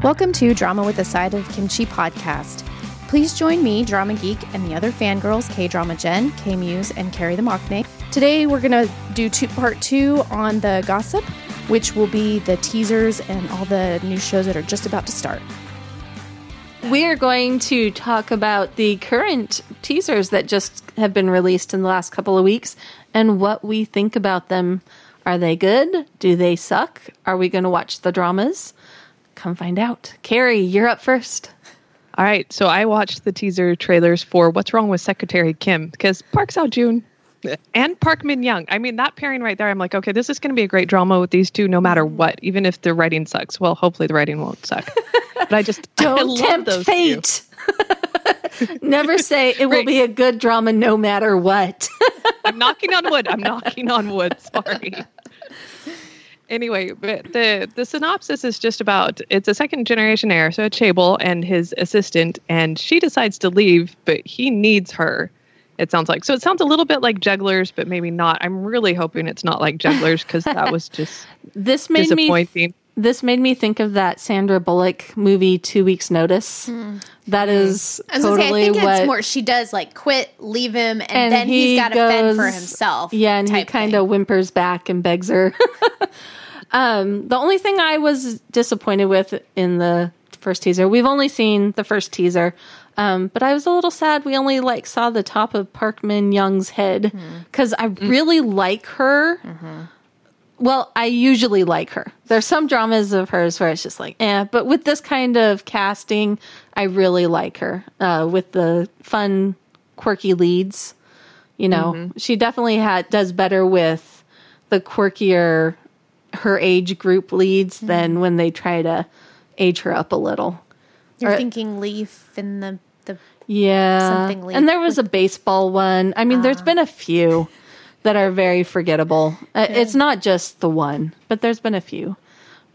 Welcome to Drama with a Side of Kimchi podcast. Please join me, Drama Geek, and the other fangirls, K Drama Jen, K Muse, and Carrie the Mockney. Today we're going to do two, part two on the gossip, which will be the teasers and all the new shows that are just about to start. We're going to talk about the current teasers that just have been released in the last couple of weeks and what we think about them. Are they good? Do they suck? Are we going to watch the dramas? Come find out. Carrie, you're up first. All right, so I watched the teaser trailers for What's Wrong with Secretary Kim because Park Seo Joon and Park Min Young. I mean, that pairing right there, I'm like, okay, this is going to be a great drama with these two, no matter mm-hmm. what, even if the writing sucks. Well, hopefully the writing won't suck. But I just Don't love tempt those fate. Never say it will be a good drama no matter what. I'm knocking on wood. I'm knocking on wood. Sorry. Anyway, but the the synopsis is just about it's a second generation heir, so a chaebol and his assistant, and she decides to leave, but he needs her. It sounds like so. It sounds a little bit like Jugglers, but maybe not. I'm really hoping it's not like Jugglers because that was just this made me disappointing. This made me think of that Sandra Bullock movie Two Weeks Notice. That is I was gonna say, totally I think what it's more she does like quit, leave him, and, and then he he's got to fend for himself. Yeah, and he kind of whimpers back and begs her. um, the only thing I was disappointed with in the first teaser, we've only seen the first teaser, um, but I was a little sad we only like saw the top of Park Min Young's head Mm-hmm. because I really like her. Well, I usually like her. There's some dramas of hers where it's just like, eh. But with this kind of casting, I really like her. Uh, with the fun, quirky leads, you know, she definitely had does better with the quirkier her age group leads than when they try to age her up a little. You're or- thinking Leaf in the the Yeah. Something lead and there was a baseball one. I mean, there's been a few that are very forgettable. Uh, It's not just the one, but there's been a few.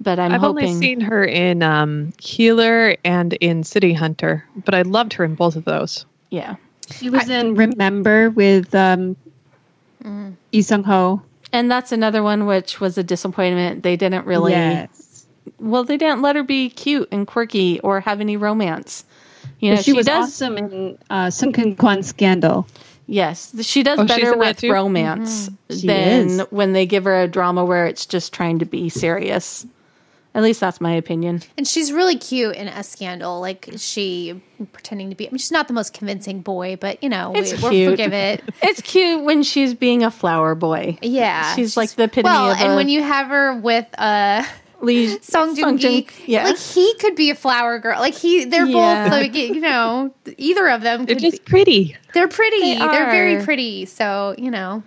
But I'm I've hoping only seen her in um, Healer and in City Hunter, but I loved her in both of those. yeah. She was in Remember with um, Lee Sung Ho. And that's another one which was a disappointment. They didn't really Yes. well, they didn't let her be cute and quirky or have any romance. You know, But she, was does awesome in uh, Sung Kyun Kwan Scandal. Yes, she does Oh, better with too? romance She than is. when they give her a drama where it's just trying to be serious. At least that's my opinion. and she's really cute in a scandal. Like she pretending to be. I mean, she's not the most convincing boy, but you know, It's we, we'll forgive it. It's cute when she's being a flower boy. Yeah, She's like the epitome well, of and a- when you have her with uh Lee Song Joong Ki, yeah. like he could be a flower girl. Like he, they're Yeah. both like you know, either of them They're could. Be, just pretty. they're pretty. They They are very pretty. So you know,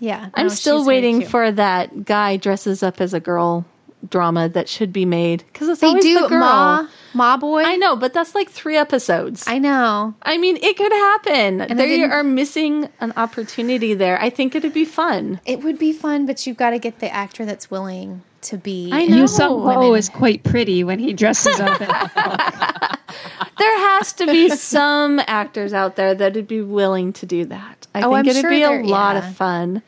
yeah. I'm no, still waiting for that guy dresses up as a girl drama that should be made because it's They always do the girl. Ma Ma Boy. I know, but that's like three episodes. I know. I mean, it could happen. I they are missing an opportunity there. I think it'd be fun. It would be fun, but you've got to get the actor that's willing to be. I know. Yu Sung Ho women. is quite pretty when he dresses up. as- There has to be some actors out there that'd be willing to do that. I Oh, think I'm it'd sure be a lot yeah. of fun.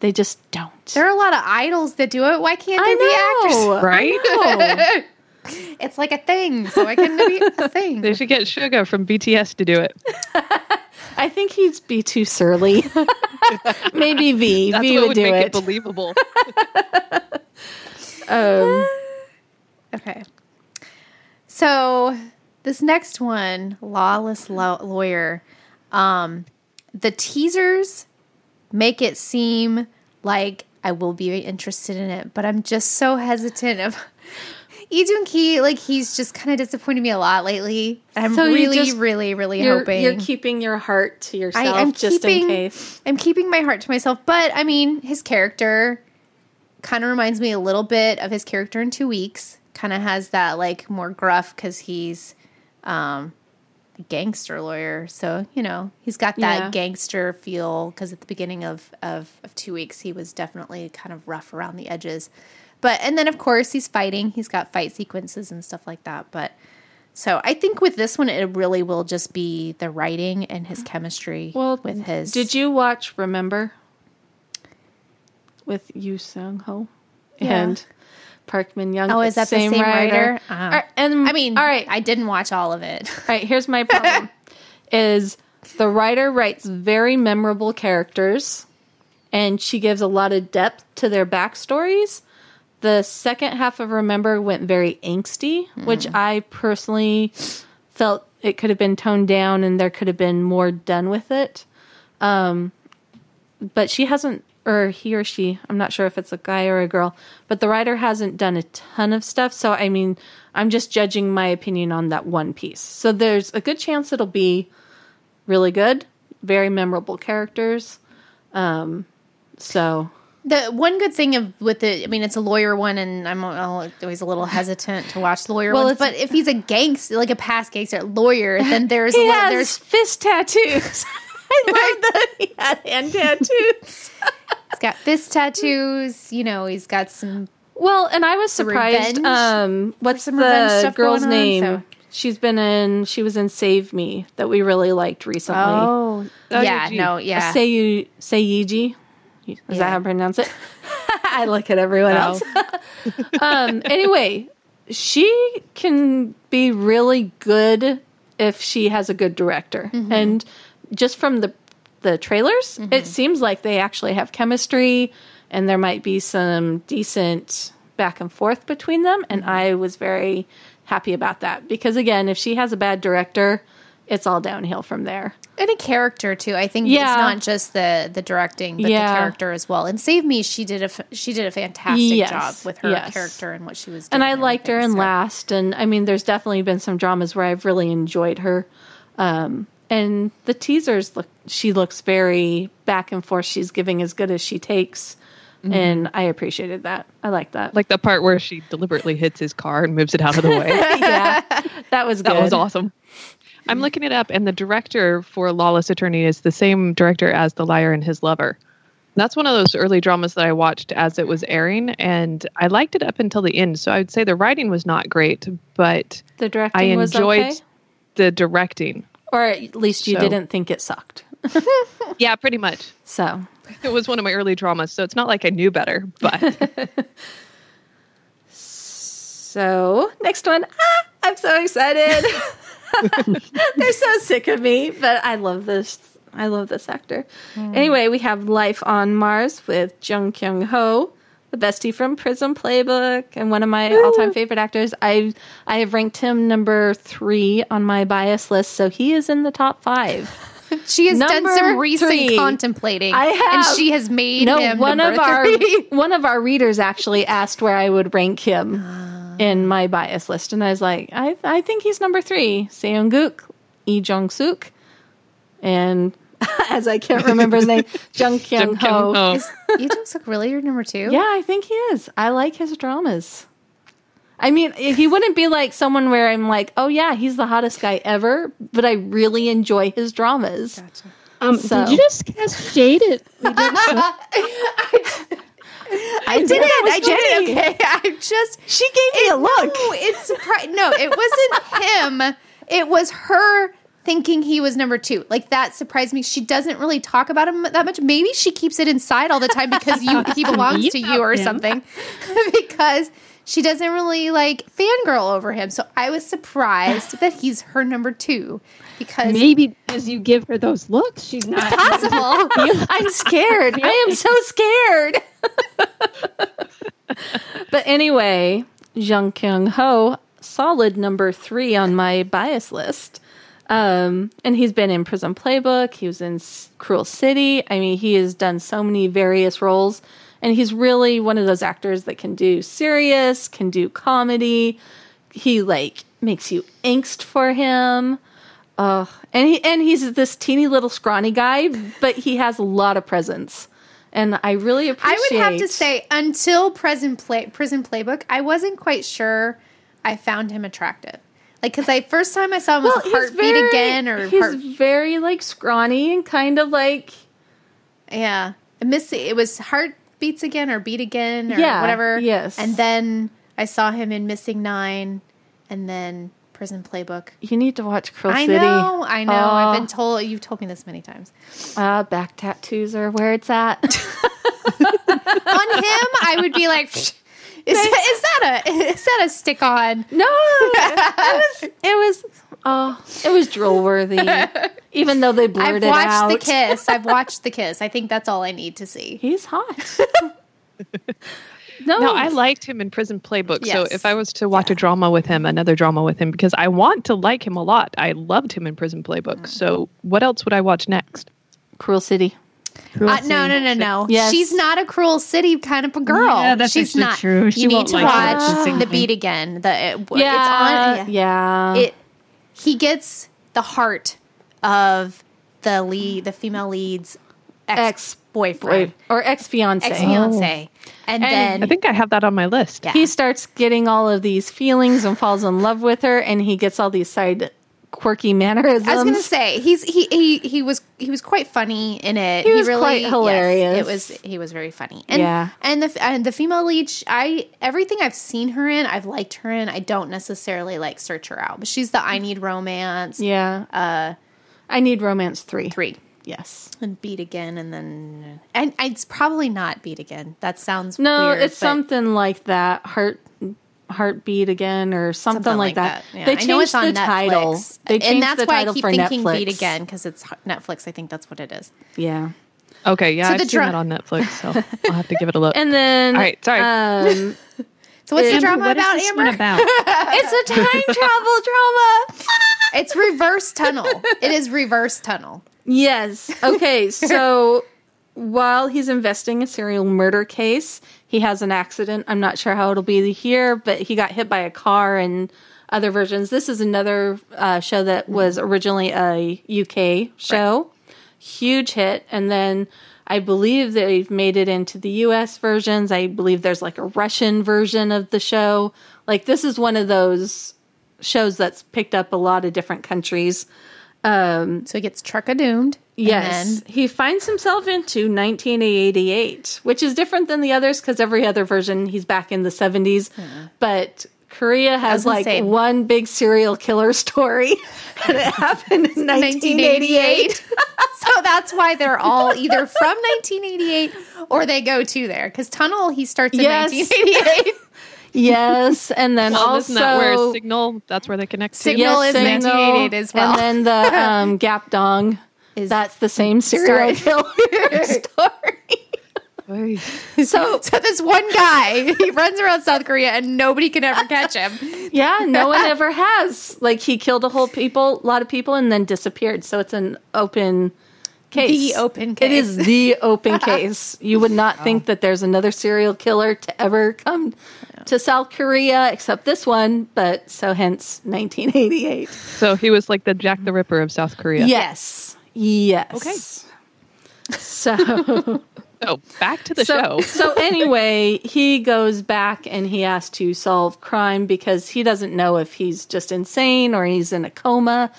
They just don't. There are a lot of idols that do it. Why can't there I be actors? Right? I know. It's like a thing. So I can be a thing. They should get Suga from BTS to do it. I think he'd be too surly. Maybe V. That's V what would would do make it. it believable. Um, Okay. So this next one, lawless Law- lawyer, um, the teasers make it seem like I will be interested in it, but I'm just so hesitant of. Joon Ki, like he's just kind of disappointed me a lot lately. I'm So really, just- really, really you're, hoping you're keeping your heart to yourself I, am just keeping- in case. I'm keeping my heart to myself, but I mean, his character kind of reminds me a little bit of his character in Two Weeks. Kind of has that like more gruff because he's um, a gangster lawyer, so you know he's got that Yeah. gangster feel. Because at the beginning of, of of Two Weeks, he was definitely kind of rough around the edges. But and then of course he's fighting. He's got fight sequences and stuff like that. But so I think with this one, it really will just be the writing and his chemistry Well, with his. Did you watch Remember with Yu Sung Ho? and Park Min Young. Oh, is that the same writer? Oh. Ar- and I mean, all right, I didn't watch all of it. all right. Here's my problem: is the writer writes very memorable characters, and she gives a lot of depth to their backstories. The second half of Remember went very angsty, which I personally felt it could have been toned down and there could have been more done with it. Um, but she hasn't, or he or she, I'm not sure if it's a guy or a girl, but the writer hasn't done a ton of stuff. So, I mean, I'm just judging my opinion on that one piece. So, there's a good chance it'll be really good, very memorable characters. Um, so, The one good thing of with the, I mean, it's a lawyer one, and I'm always a little hesitant to watch lawyer Well, ones. But if he's a gangster, like a past gangster lawyer, then there's he little, has there's fist tattoos. I love that he had hand tattoos. he's got fist tattoos. You know, he's got some. Well, and I was surprised. revenge- Um, what's some the girl's going on, name? so- She's been in. She was in Save Me that we really liked recently. Oh, Oh, yeah, gee. no, yeah. Say you say Yiji. Is that how I pronounce it? I look at everyone Oh. else. um, anyway, she can be really good if she has a good director. Mm-hmm. And just from the the trailers, it seems like they actually have chemistry and there might be some decent back and forth between them and Mm-hmm. I was very happy about that because again, if she has a bad director, it's all downhill from there. and a character too. I think Yeah. it's not just the the directing, but Yeah. the character as well. And Save Me, she did a she did a fantastic Yes, job with her yes. character and what she was. Doing. And I liked her in so. Last, and I mean, there's definitely been some dramas where I've really enjoyed her. Um, and the teasers look, she looks very back and forth. She's giving as good as she takes, Mm-hmm. and I appreciated that. I like that. Like the part where she deliberately hits his car and moves it out of the way. yeah, that was good. That was awesome. I'm looking it up, and the director for Lawless Attorney is the same director as The Liar and His Lover. That's one of those early dramas that I watched as it was airing, and I liked it up until the end. So I would say the writing was not great, but The directing I was enjoyed okay, the directing. Or at least you So- didn't think it sucked. Yeah, pretty much. So It was one of my early dramas, so it's not like I knew better, but So, next one. Ah, I'm so excited. They're so sick of me, but I love this. I love this actor. Anyway, we have Life on Mars with Jung Kyung Ho, the bestie from Prison Playbook, and one of my all-time favorite actors. I I have ranked him number three on my bias list, so he is in the top five. She has done some recent three. contemplating. I have. and she has made no him one of number our one of our readers actually asked where I would rank him ah. in my bias list, and I was like, I I think he's number three. Seung Gook, Lee Jong Suk, and as I can't remember his name, Jung Kyung Ho. Ho. You don't look really your number two. Yeah, I think he is. I like his dramas. I mean, he wouldn't be like someone where I'm like, oh yeah, he's the hottest guy ever, but I really enjoy his dramas. Um, So- Did you just cast Jade? At, I did think it. that I did it. funny. Okay, I just She gave me a look. No, it's surprised. No, it wasn't him. It was her thinking he was number two. Like that surprised me. She doesn't really talk about him that much. Maybe she keeps it inside all the time because you he belongs to you or Yeah. something. because she doesn't really like fangirl over him. So I was surprised that he's her number two because Maybe as you give her those looks, she's not. possible. I'm scared. I am so scared. but anyway, Jung Kyung Ho, solid number three on my bias list. Um, and he's been in Prison Playbook. He was in S- Cruel City. I mean, he has done so many various roles, and he's really one of those actors that can do serious, can do comedy. He like makes you angst for him. Uh, and he and he's this teeny little scrawny guy, but he has a lot of presence, and I really appreciate. I would have to say until prison play prison playbook, I wasn't quite sure I found him attractive. Like because I first time I saw him was well, he's heartbeat very, again or he's heart, very like scrawny and kind of like yeah. I miss it was heartbeats again or beat again or Yeah, whatever. yes. And then I saw him in Missing Nine, and then Prison Playbook. you need to watch Cruel I know, I know. I've been told. You've told me this many times. Uh, back tattoos are where it's at. On him, I would be like, "Pfft, Is, that, is that a is that a stick on? No, it was. It was. Oh, it was droll worthy. Even though they blurred it. out. I've watched the kiss. I've watched the kiss. I think that's all I need to see. He's hot. no, No, I liked him in Prison Playbook. So if I was to watch a drama with him, another drama with him, because I want to like him a lot. I loved him in Prison Playbook. Mm. So what else would I watch next? Cruel City. Uh, no, no, no, no. Yes. She's not a cruel city kind of a girl. Yeah, that's She's not. true. She you need to like watch her the beat again. The it, Yeah, it's on. yeah. It he gets the heart of the lead, the female lead's ex Ex- boyfriend, or ex fiance. ex fiance, and, And then I think I have that on my list. Yeah. He starts getting all of these feelings and falls in love with her, and he gets all these side quirky mannerisms. I was gonna say he's he he he was he was quite funny in it. He was really, quite yes, hilarious. it was he was very funny. And, Yeah. and the and the female lead, I everything I've seen her in, I've liked her in. I don't necessarily like search her out, but she's the I need romance yeah. Uh, I need romance three. three Yes. and beat again, and then and it's probably not beat again. That sounds No, weird, it's something like that. Heart heartbeat again or something, something like that. Yeah. They I know changed it's on the title. They changed and that's the why title I keep for thinking Netflix. beat again because it's Netflix. I think that's what it is. Yeah. Okay, yeah, So I've the seen dra- that on Netflix, so I'll have to give it a look. And then All right, sorry. Um, So what's the Amber, drama What is about this Amber? one about? it's a time travel drama. It's reverse tunnel. It is reverse tunnel. Yes. Okay. So while he's investing a serial murder case, he has an accident. I'm not sure how it'll be here, but he got hit by a car and other versions. This is another uh, show that was originally a UK show. Huge hit. And then I believe they've made it into the US versions. I believe there's like a Russian version of the show. Like, this is one of those shows that's picked up a lot of different countries. Um, so he gets trucka doomed. Yes, And then, he finds himself into 1988, which is different than the others because every other version he's back in the 70s. Hmm. But Korea has like say- one big serial killer story, and it happened in 1988. so that's why they're all either from 1988 or they go to there. Because Tunnel, he starts in Yes. 1988. yes, and then well, also isn't that where Signal? That's where they connect to. Signal is 1988 as well. And then the um, Gap Dong. Is- that's the same serial Story. killer story. Oy. So so this one guy, he runs around South Korea and nobody can ever catch him. Yeah, no one ever has. Like he killed a whole people, a lot of people, and then disappeared. So it's an open case. The open case. It is the open case. You would not think oh. that there's another serial killer to ever come to South Korea except this one, but so hence 1988. So he was like the Jack the Ripper of South Korea. Yes. Yes. Okay. So So oh, back to the so, show. so anyway, he goes back and he has to solve crime because he doesn't know if he's just insane or he's in a coma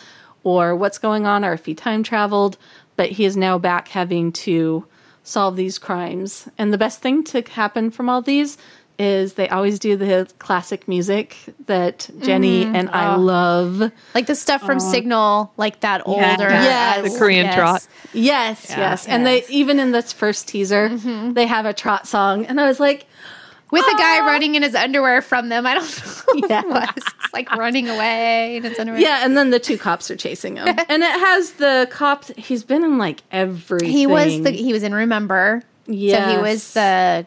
or what's going on or if he time traveled. But he is now back having to solve these crimes. And the best thing to happen from all these is they always do the classic music that Jenny mm-hmm. and I oh. love. Like the stuff from oh. Signal, like that older. Yes. The Korean trot. Yes, yes. And they even in this first teaser, mm-hmm. they have a trot song. And I was like, With a guy running in his underwear from them. I don't know. Yeah. What it was. It's like running away in his underwear. Yeah, and then the two cops are chasing him, and it has the cops. He's been in like everything. He was the he was in Remember. Yeah. So he was the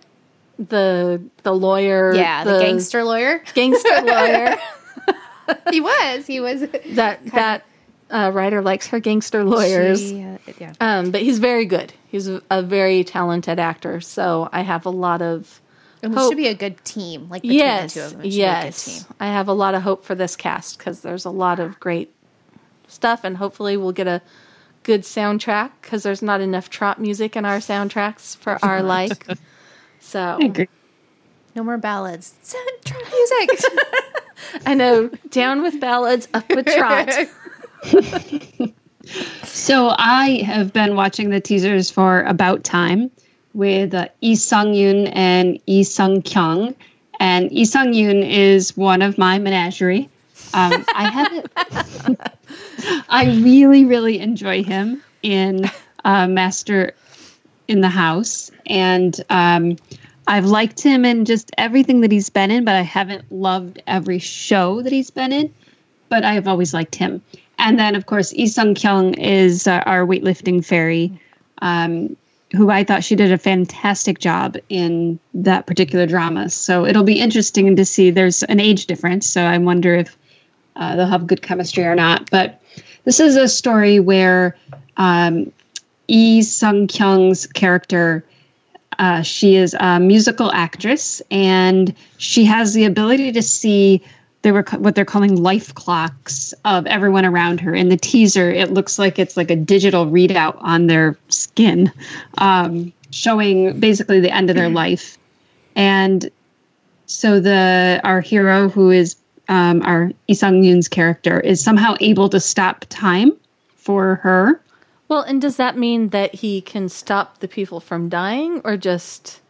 the the lawyer. yeah, the, gangster lawyer. gangster lawyer. he was. He was that that uh, writer likes her gangster lawyers. She, uh, yeah. Um, but he's very good. He's a very talented actor. So I have a lot of And it hope. should be a good team. Like between yes, the two of them. It should be a good yes. team. I have a lot of hope for this cast because there's a lot of great stuff, and hopefully we'll get a good soundtrack because there's not enough trot music in our soundtracks for our like. So No more ballads. Try music. I know, down with ballads, up with trot. So I have been watching the teasers for About Time with uh, Lee Sung Yoon and Lee Sung Kyung, and Lee Sung Yoon is one of my menagerie. Um, I haven't. I really, really enjoy him in uh, Master in the House, and um, I've liked him in just everything that he's been in, but I haven't loved every show that he's been in. But I have always liked him. And then, of course, Lee Sung Kyung is uh, our weightlifting fairy, um, who I thought she did a fantastic job in that particular drama. So it'll be interesting to see. There's an age difference, so I wonder if uh, they'll have good chemistry or not. But this is a story where um, Lee Sung Kyung's character uh, she is a musical actress, and she has the ability to see they were what they're calling life clocks of everyone around her. In the teaser, it looks like it's like a digital readout on their skin, um, showing basically the end of their life. And so the our hero, who is um, our Lee Sang Yoon's character, is somehow able to stop time for her Well, and does that mean that he can stop the people from dying, or just?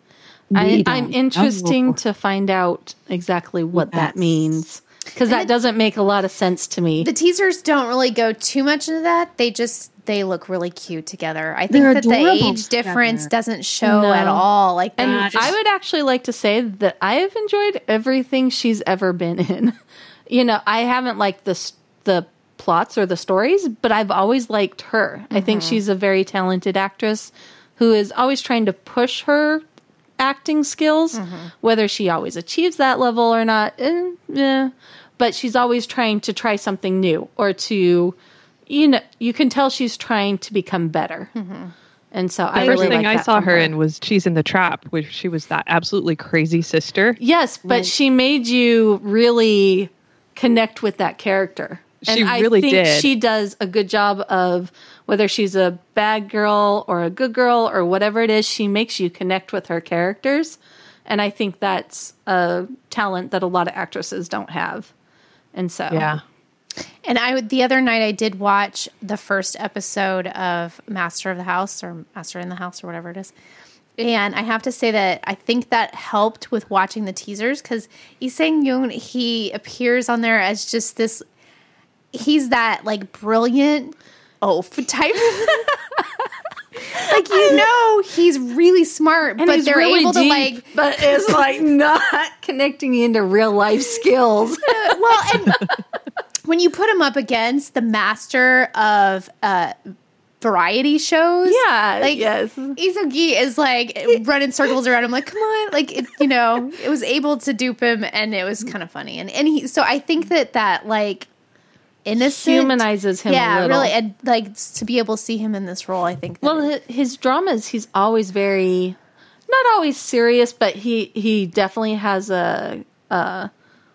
I, I'm don't interesting know. to find out exactly what that means because that doesn't make a lot of sense to me. The teasers don't really go too much into that. They just they look really cute together. I think They're that the adorable age difference together. doesn't show No. at all. Like and they just- I would actually like to say that I have enjoyed everything she's ever been in. you know, I haven't liked the the plots or the stories, but I've always liked her. I think mm-hmm. she's a very talented actress who is always trying to push her acting skills, whether she always achieves that level or not. Eh, yeah. But she's always trying to try something new or to, you know, you can tell she's trying to become better. And so I The first really thing like I saw from her in was she's in the Trap, where she was that absolutely crazy sister. Yes, but she made you really connect with that character. She and I really think did. she does a good job of whether she's a bad girl or a good girl or whatever it is, she makes you connect with her characters. And I think that's a talent that a lot of actresses don't have. And so Yeah. And I would the other night I did watch the first episode of Master of the House or Master in the House or whatever it is. And I have to say that I think that helped with watching the teasers because Lee Sang Yoon he appears on there as just this. He's that like brilliant oaf type. like you know he's really smart, and but they're really able to like but it's like not connecting you into real life skills. well, and when you put him up against the master of uh, variety shows, Yeah, like yes. Lee Seung Gi is like running circles around him, like come on, like it, you know, it was able to dupe him, and it was kind of funny, and and he, so I think that that like innocent Humanizes him a yeah, little. really, and like to be able to see him in this role, I think. Well, it- his dramas, he's always very, not always serious, but he he definitely has a, a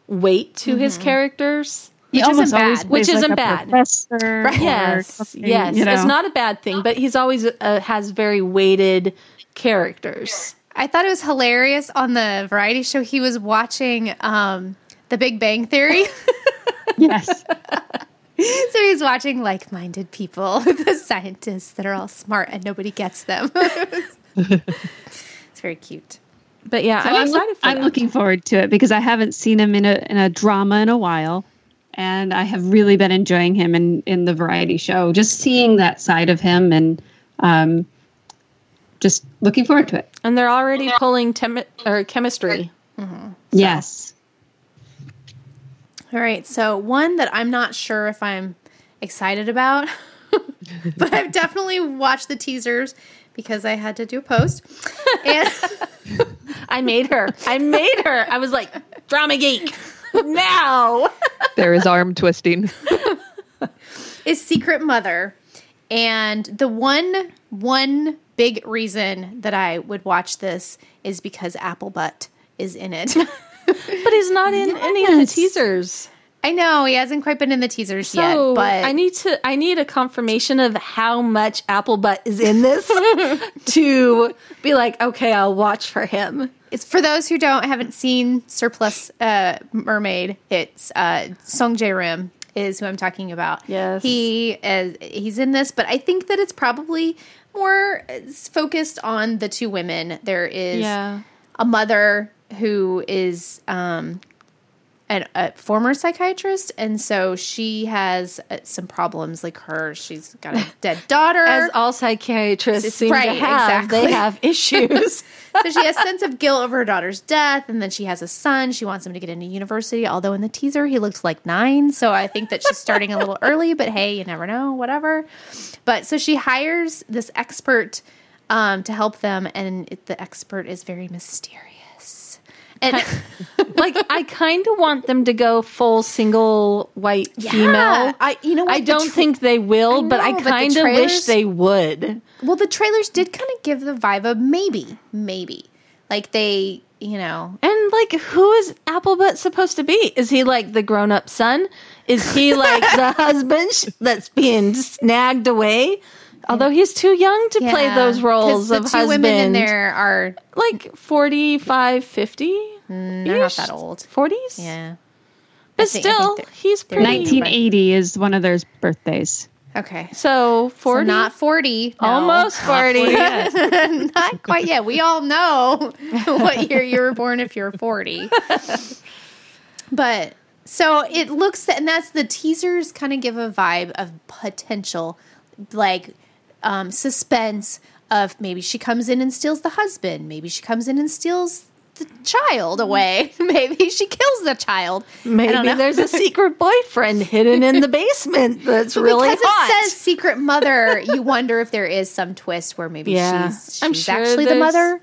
weight to his characters. He Which isn't bad. Which plays isn't like bad. Professor Yes, yes, you know. it's not a bad thing, but he's always uh, has very weighted characters. I thought it was hilarious on the variety show. He was watching um, The Big Bang Theory. yes. So he's watching like-minded people, the scientists that are all smart and nobody gets them. it's very cute. But yeah, So I'm I'm, excited look- for I'm that. looking forward to it because I haven't seen him in a in a drama in a while, and I have really been enjoying him in in the variety show. Just seeing that side of him, and um, just looking forward to it. and they're already pulling tem- or chemistry. Yes. All right, so one that I'm not sure if I'm excited about, but I've definitely watched the teasers because I had to do a post. And I made her. I made her. I was like, drama geek. Now. There is arm twisting. is Secret Mother. And the one one big reason that I would watch this is because Applebutt is in it. But he's not in any of the teasers. I know he hasn't quite been in the teasers So yet, but I need to I need a confirmation of how much Apple Butt is in this to be like, okay, I'll watch for him. it's for those who don't haven't seen Surplus uh, Mermaid. It's uh, Song Jae Rim is who I'm talking about. Yes. he is he's in this, but I think that it's probably more focused on the two women. There is Yeah. a mother who is um an, a former psychiatrist, and so she has uh, some problems like her. She's got a dead daughter. As all psychiatrists It's- seem to have, exactly. they have issues. so she has a sense of guilt over her daughter's death, and then she has a son. She wants him to get into university, although in the teaser he looked like nine. So I think that she's starting a little early, but hey, you never know, whatever. But so she hires this expert um, to help them, and it, the expert is very mysterious. And like I kind of want them to go full single white Yeah. female. I- you know what? I don't tra- think they will, I but I know, but the kind of wish they would. well, the trailers did kind of give the vibe of maybe, maybe, like they, you know, And like, who is Applebutt supposed to be? Is he like the grown-up son? Is he like the husband sh- that's being snagged away? Although he's too young to play Yeah, those 'cause roles the of two husband. women in there are like 45, 50? Mm, they're not that old. 40s? Yeah. But think- still, they're- he's pretty. 1980 is one of those birthdays. Okay. So 40? So not 40. no. Almost 40. not quite yet. We all know what year you were born if you're 40. but so it looks, and that's the teasers kind of give a vibe of potential, like um, suspense of maybe she comes in and steals the husband. Maybe she comes in and steals the child away. maybe she kills the child. Maybe there's a secret boyfriend hidden in the basement that's really because hot. it says secret mother, you wonder if there is some twist where maybe Yeah. she's she's sure actually the mother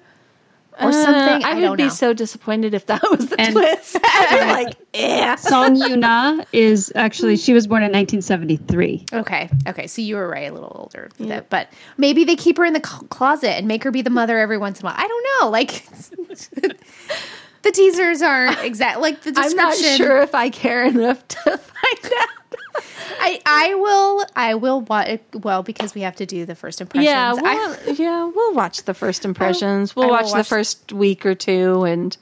or Uh, something. I, I, would don't be know. so disappointed if that was the And- twist. I'm like, yeah. Song Yuna is actually she was born in 1973. okay, okay. So you were right, a little older, than that. but maybe they keep her in the cl- closet and make her be the mother every once in a while. I don't know. Like the teasers aren't exact. Like the description. I'm not sure if I care enough to find out. I I will I will watch. Well, because we have to do the first impressions. Yeah, we'll, yeah, we'll watch the first impressions. We'll I will watch, the first week or two and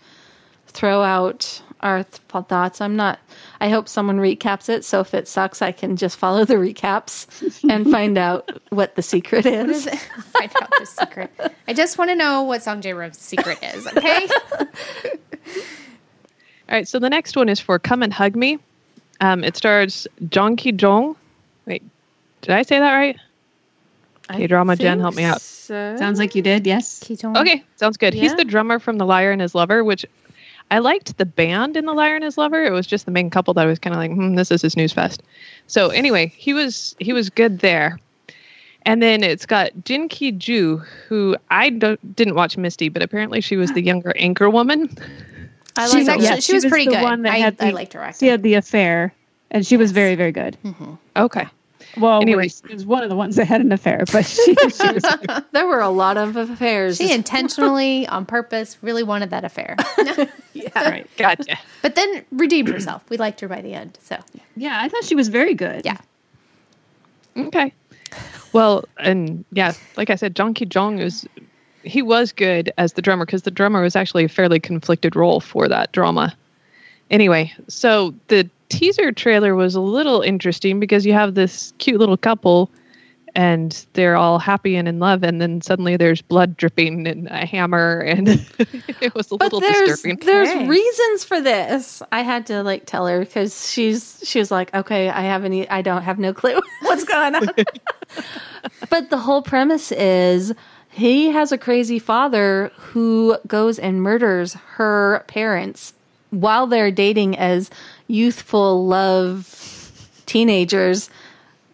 throw out our th- thoughts. I'm not. I hope someone recaps it. So if it sucks, I can just follow the recaps and find out what the secret is. find out the secret. I just want to know what Song Jae Rim's secret is. Okay. All right, so the next one is for Come and Hug Me. Um, it stars Jong Ki Jong. Wait, did I say that right? Hey, drama Jen, help me out. so. Sounds like you did, yes. Ketone. Okay, sounds good. He's the drummer from The Liar and His Lover, which I liked the band in The Liar and His Lover. It was just the main couple that I was kind of like, hmm, this is his news fest. So anyway, he was he was good there. And then it's got Jin Ki Ju, who I don't, didn't watch Misty, but apparently she was the younger anchor woman. I She's like like- actually, yeah, she was she was pretty the good. one that I, had I liked her acting. She had the affair, and she was very, very good. Mm-hmm. Okay. Well, Anyway. anyway, she was one of the ones that had an affair, but she, she was There were a lot of affairs. She intentionally, on purpose, really wanted that affair. right. Gotcha. but then redeemed herself. We liked her by the end. So Yeah, I thought she was very good. Yeah. Okay. Well, and yeah, like I said, Jong Ki Jong is he was good as the drummer because the drummer was actually a fairly conflicted role for that drama. Anyway, so the teaser trailer was a little interesting because you have this cute little couple and they're all happy and in love and then suddenly there's blood dripping and a hammer and it was a but little there's disturbing. there's Okay. reasons for this. I had to like tell her because she's she was like, okay, I have any, I don't have no clue what's going on. but the whole premise is he has a crazy father who goes and murders her parents while they're dating as youthful love teenagers.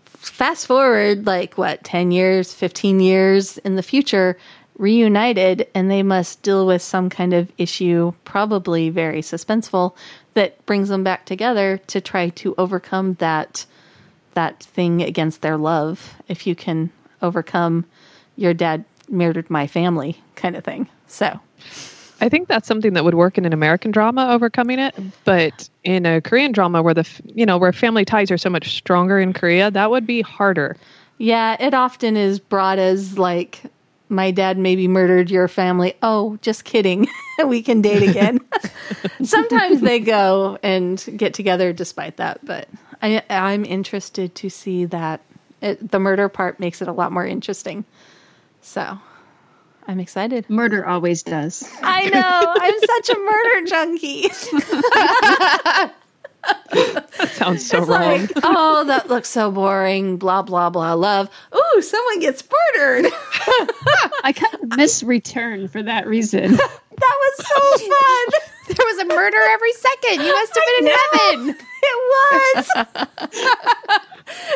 Fast forward like what 10 years 15 years in the future reunited and they must deal with some kind of issue probably very suspenseful that brings them back together to try to overcome that that thing against their love. If you can overcome your dad murdered my family kind of thing so I think that's something that would work in an American drama overcoming it, but in a Korean drama where the you know where family ties are so much stronger in Korea, that would be harder. Yeah, it often is brought as like my dad maybe murdered your family. Oh, just kidding. we can date again. Sometimes they go and get together despite that, but I, I'm interested to see that. It, the murder part makes it a lot more interesting. So I'm excited. Murder always does. I know. I'm such a murder junkie. sounds so It's wrong. like, oh, that looks so boring. Blah blah blah. Love. Ooh, someone gets murdered. I kind of miss Return for that reason. That was so fun. There was a murder every second. You must have been in heaven. It was.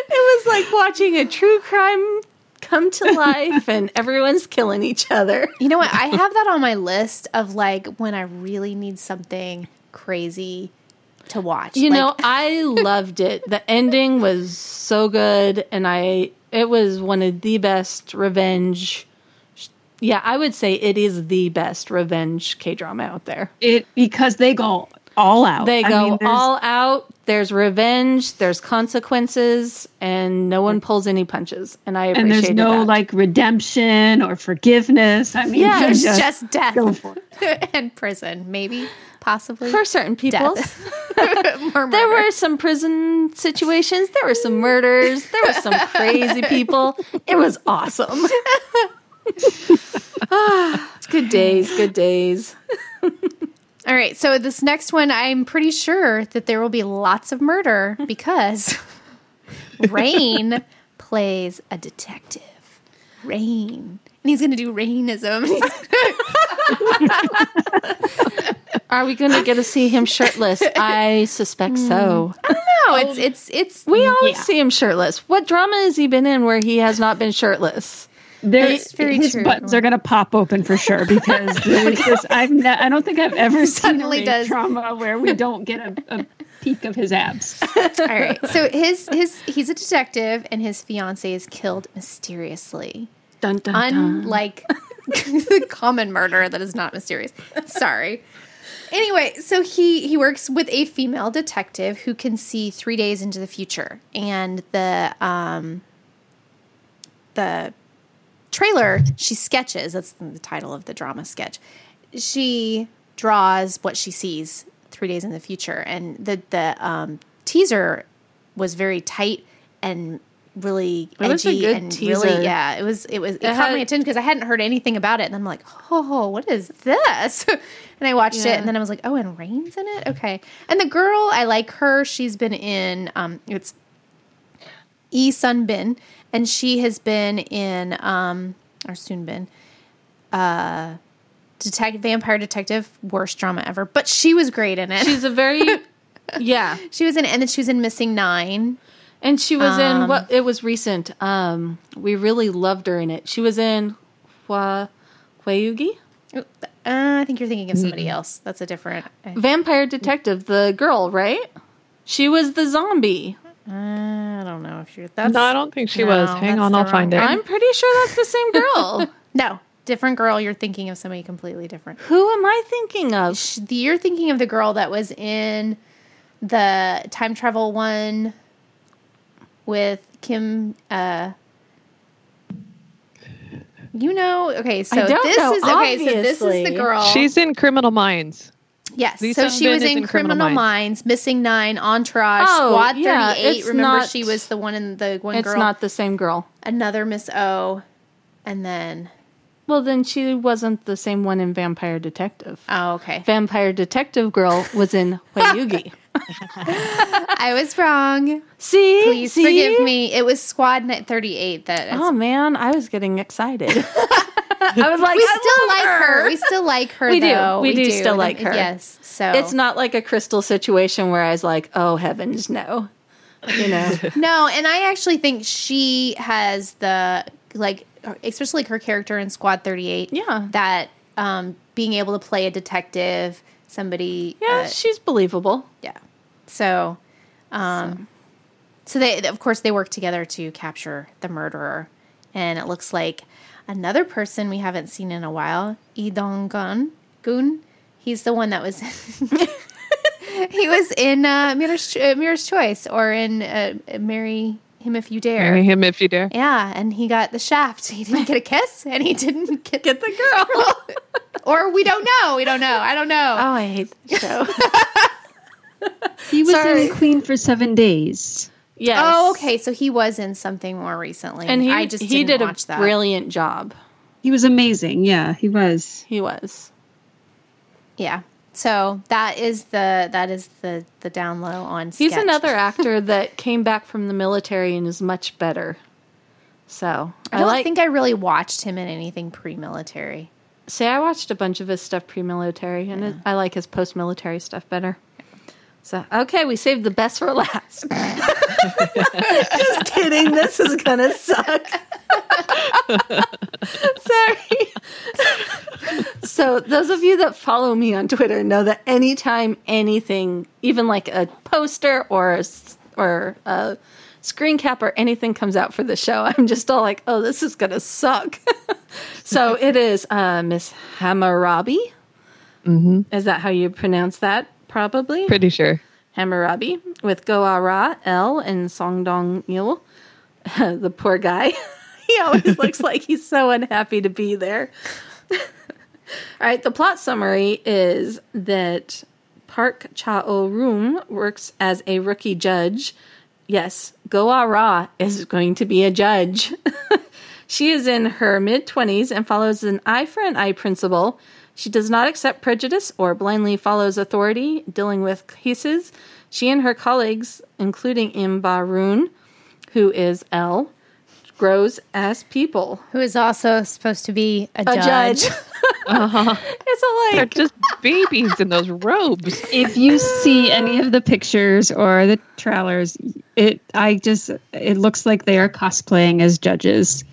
it was like watching a true crime come to life, and everyone's killing each other. You know what? I have that on my list of like when I really need something crazy to watch. You Like, know, I loved it. The ending was so good, and I it was one of the best revenge. Yeah, I would say it is the best revenge K drama out there. it because they go all out. They I go mean, all out. There's revenge. There's consequences, and no one pulls any punches. And I and there's no that. like redemption or forgiveness. I mean, Yeah, they're it's just, just death and prison, maybe, possibly. for certain people. More There were some prison situations. There were some murders. There were some crazy people. It was awesome. Ah, good days, good days. All right, so this next one, I'm pretty sure that there will be lots of murder because Rain plays a detective. Rain. And he's going to do Rainism. Are we going to get to see him shirtless? I suspect so. Mm. no, it's it's it's We always Yeah. see him shirtless. What drama has he been in where he has not been shirtless? There, That's very his true. buttons are going to pop open for sure because this, I've ne- I don't think I've ever seen a Suddenly trauma where we don't get a, a peek of his abs. all right. So his his he's a detective and his fiance is killed mysteriously. Dun dun dun. Unlike the common murder that is not mysterious. Sorry. Anyway, so he he works with a female detective who can see three days into the future, and the um the trailer she sketches. That's the title of the drama sketch. She draws what she sees three days in the future, and the the um, teaser was very tight and really It edgy and teaser. really yeah it was it was it, caught had- my attention because I hadn't heard anything about it and I'm like oh what is this and I watched it and then I was like oh and Rain's in it okay and the girl I like her she's been in um it's E Sun Bin and she has been in um or soon been uh detective vampire detective worst drama ever but she was great in it She's a very yeah, she was in and then she was in Missing Nine and she was Um, in what? It was recent. Um, we really loved her in it. She was in Hwa Hwayugi, uh, I think you're thinking of somebody else that's a different Vampire Detective, the girl, right? She was the zombie. I don't know if you're. That's no, I don't think she No, was. Hang on, I'll wrong find it. I'm pretty sure that's the same girl. no different girl. You're thinking of somebody completely different. Who am I thinking of? Sh- You're thinking of the girl that was in the time travel one with Kim. uh You know, okay. So I don't this know, is okay. So this is the girl. She's in Criminal Minds. Yes. Lee so she was in, in Criminal Criminal Minds. Minds, Missing Nine, Entourage, Oh, Squad yeah, Thirty Eight. Remember, not- she was the one in the one It's girl, not the same girl. another Miss O, and then Well, then she wasn't the same one in Vampire Detective. oh, okay. Vampire Detective girl was in Hwayugi. I was wrong. See, Please See? forgive me. It was Squad Night 38 that Oh man, I was getting excited. I was like, we I still love like her. We still like her We do. though. We do still like her. Yes. So It's not like a crystal situation where I was like, oh heavens, no. You know, No, and I actually think she has the like especially like her character in Squad 38. Yeah. That um being able to play a detective, somebody yeah, uh, she's believable. Yeah. So, um, so. they, of course, they work together to capture the murderer, and it looks like another person we haven't seen in a while, Lee Dong Gun. Gun. He's the one that was. he was in uh, Mirror's, uh, Mirror's Choice or in uh, Marry Him If You Dare. Marry him if you dare. Yeah, and he got the shaft. He didn't get a kiss, and he didn't get, Get the girl. or we don't know. We don't know. I don't know. oh, I hate the show. He was Sorry. in Queen for seven days. Yes. Oh, okay. So he was in something more recently, And he I just he didn't did a watch that. brilliant job. He was amazing. Yeah, he was. He was. yeah. So that is the that is the the down low on. He's another actor that came back from the military and is much better. So I don't think I really watched him in anything pre-military. Say I watched a bunch of his stuff pre-military, and it, I like his post-military stuff better. So okay, we saved the best for last. Just kidding. This is gonna suck. Sorry. so those of you that follow me on Twitter know that anytime anything, even like a poster or a, s- or a screen cap or anything comes out for the show, I'm just all like, "Oh, this is gonna suck." so it is uh, Miss Hammurabi. Mm-hmm. Is that how you pronounce that? Probably. Pretty sure. Hammurabi with Go Ara L and Song Dong Il. the poor guy. he always looks like he's so unhappy to be there. All right, the plot summary is that Park Cha O Room works as a rookie judge. Yes, Go Ara is going to be a judge. she is in her mid 20s and follows an eye for an eye principle. She does not accept prejudice or blindly follows authority dealing with cases. She and her colleagues, including Im Barun, who is L, grows as people. Who is also supposed to be a, A judge. judge. Uh-huh. It's a They're like just babies in those robes. If you see any of the pictures or the trailers, it I just it looks like they are cosplaying as judges.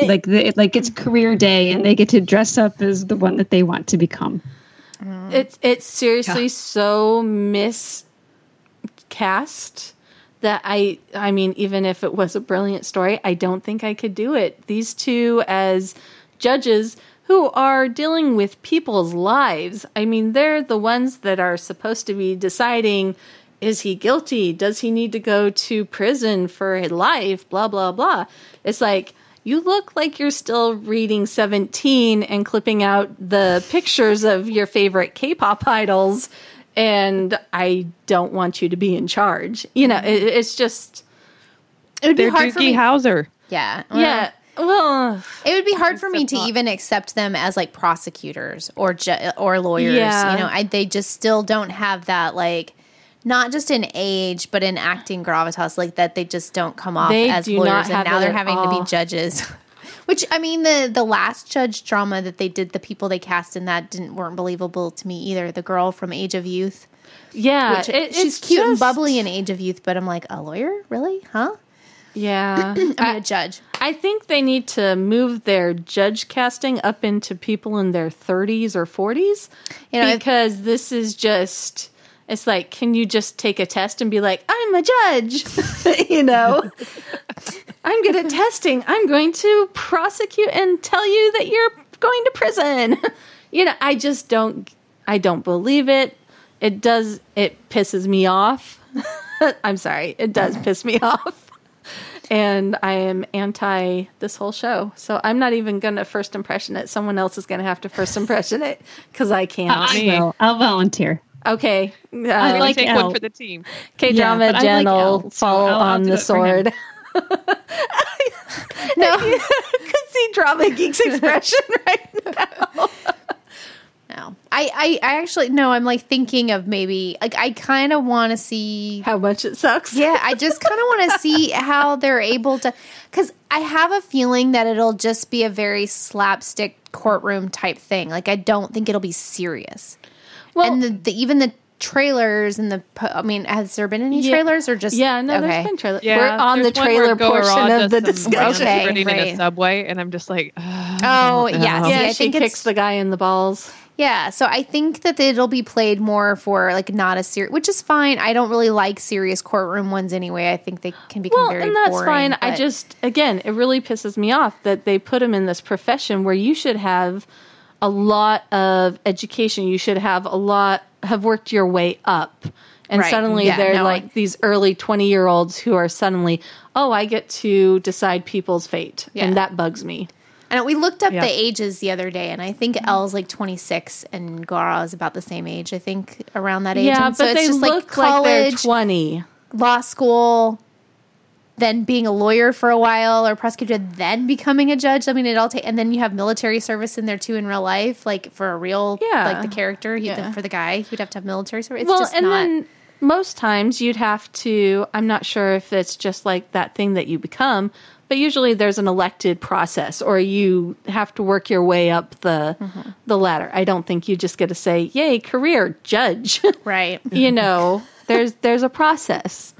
Like the, like it's mm. career day and they get to dress up as the one that they want to become. Mm. it's it's seriously so miscast that I I mean even if it was a brilliant story, I don't think I could do it. These two as judges who are dealing with people's lives. I mean, they're the ones that are supposed to be deciding is he guilty? Does he need to go to prison for his life? Blah blah blah. It's like you look like you're still reading 17 and clipping out the pictures of your favorite K-pop idols and I don't want you to be in charge. You know, it, it's just It would be They're hard for me. Howser. yeah. well, yeah. Well, It would be hard for me to not- even accept them as like prosecutors or ju- or lawyers. Yeah. You know, I, they just still don't have that like not just in age but in acting gravitas like that. They just don't come off They as lawyers, and now they're having to be judges. Which I mean, the the last judge drama that they did, the people they cast in that didn't weren't believable to me either. The girl from Age of Youth, yeah, which it- she's cute and bubbly in Age of Youth, but I'm like a lawyer, really? Huh? Yeah, I mean, I, a judge. I think they need to move their judge casting up into people in their 30s or 40s You know, if- because this is just. It's like, can you just take a test and be like, I'm a judge? you know, I'm good at testing. I'm going to prosecute and tell you that you're going to prison. you know, I just don't, I don't believe it. It does, it pisses me off. I'm sorry, it does piss me off. And I am anti this whole show. So I'm not even going to first impression it. Someone else is going to have to first impression it because I can't. I me. will. I'll volunteer. Okay. Uh, I'm like take L. one for the team. K Yeah, drama but I Jen like will L, so fall I'll- I'll on the it for him. sword. no, could see drama geek's expression right now. No, I, I, I actually no. I'm like thinking of maybe like I kind of want to see. How much it sucks. Yeah, I just kind of want to see how they're able to, because I have a feeling that it'll just be a very slapstick courtroom type thing. Like I don't think it'll be serious. Well, and the, the even the trailers and the I mean, has there been any Yeah. trailers or just yeah, no, okay. there's been trailers. Yeah, We're on the there's one trailer portion of the discussion. Okay, running in a subway, and I'm just like, "Ugh, Oh I don't yes, know." See, Yeah, I she think kicks it's the guy in the balls. Yeah, so I think that it'll be played more for like not a serious, which is fine. I don't really like serious courtroom ones anyway. I think they can become Well, very and that's boring, fine. I just, again, it really pisses me off that they put him in this profession where you should have a lot of education. You should have a lot, have worked your way up. And Right. suddenly Yeah, they're no, like I- these early 20 year olds who are suddenly, oh, I get to decide people's fate. Yeah. And that bugs me. And we looked up Yeah. the ages the other day, and I think mm-hmm. L's like 26 and Gara is about the same age. I think around that age. Yeah, And so but it's they just look like college, like they're 20. law school. Then being a lawyer for a while or prosecutor, then becoming a judge. I mean, it all takes, and then you have military service in there too in real life, like for a real, Yeah. like the character, Yeah. for the guy, he would have to have military service. It's well, and not. then most times you'd have to. I'm not sure if it's just like that thing that you become, but usually there's an elected process, or you have to work your way up the Mm-hmm. the ladder. I don't think you just get to say, "Yay, career judge." right. you know, there's there's a process,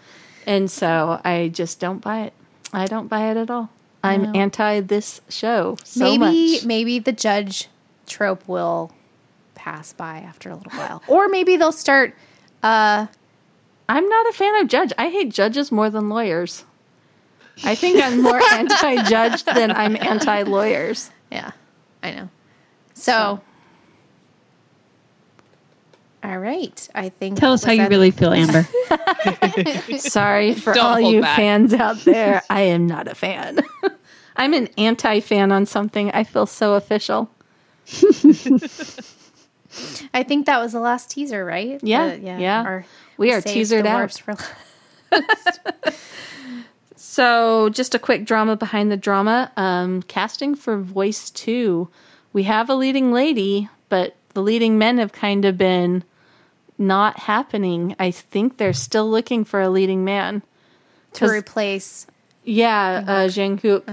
and so I just don't buy it. I don't buy it at all. I'm anti this show so maybe much. maybe the judge trope will pass by after a little while, or maybe they'll start. Uh, I'm not a fan of judge. I hate judges more than lawyers. I think I'm more anti-judge than I'm anti-lawyers. yeah, I know. So, all right, I think. Tell us how you really feel, Amber. Sorry for Don't all you back. fans out there. I am not a fan. I'm an anti-fan on something. I feel so official. I think that was the last teaser, right? Yeah, The- yeah. Or We are saved teasered out. for last. So, just a quick drama behind the drama. Um, casting for Voice 2. We have a leading lady, but the leading men have kind of been not happening. I think they're still looking for a leading man. to replace. Yeah, uh, Jang Hyuk,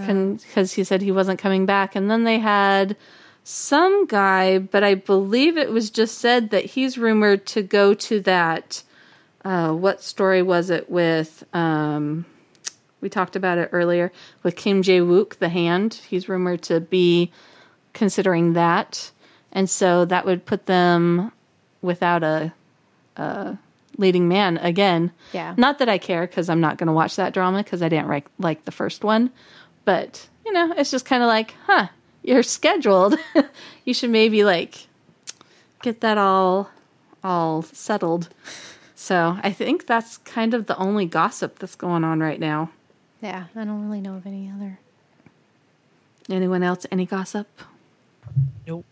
because he said he wasn't coming back. And then they had some guy, but I believe it was just said that he's rumored to go to that. Uh, what story was it with? Um, we talked about it earlier with Kim Jae Wook, the hand. He's rumored to be considering that. And so that would put them without a, a leading man again. Yeah. Not that I care because I'm not going to watch that drama because I didn't like, like the first one. But, you know, it's just kind of like, huh, you're scheduled. you should maybe like get that all all settled. So I think that's kind of the only gossip that's going on right now. Yeah, I don't really know of any other. Anyone else? Any gossip? Nope.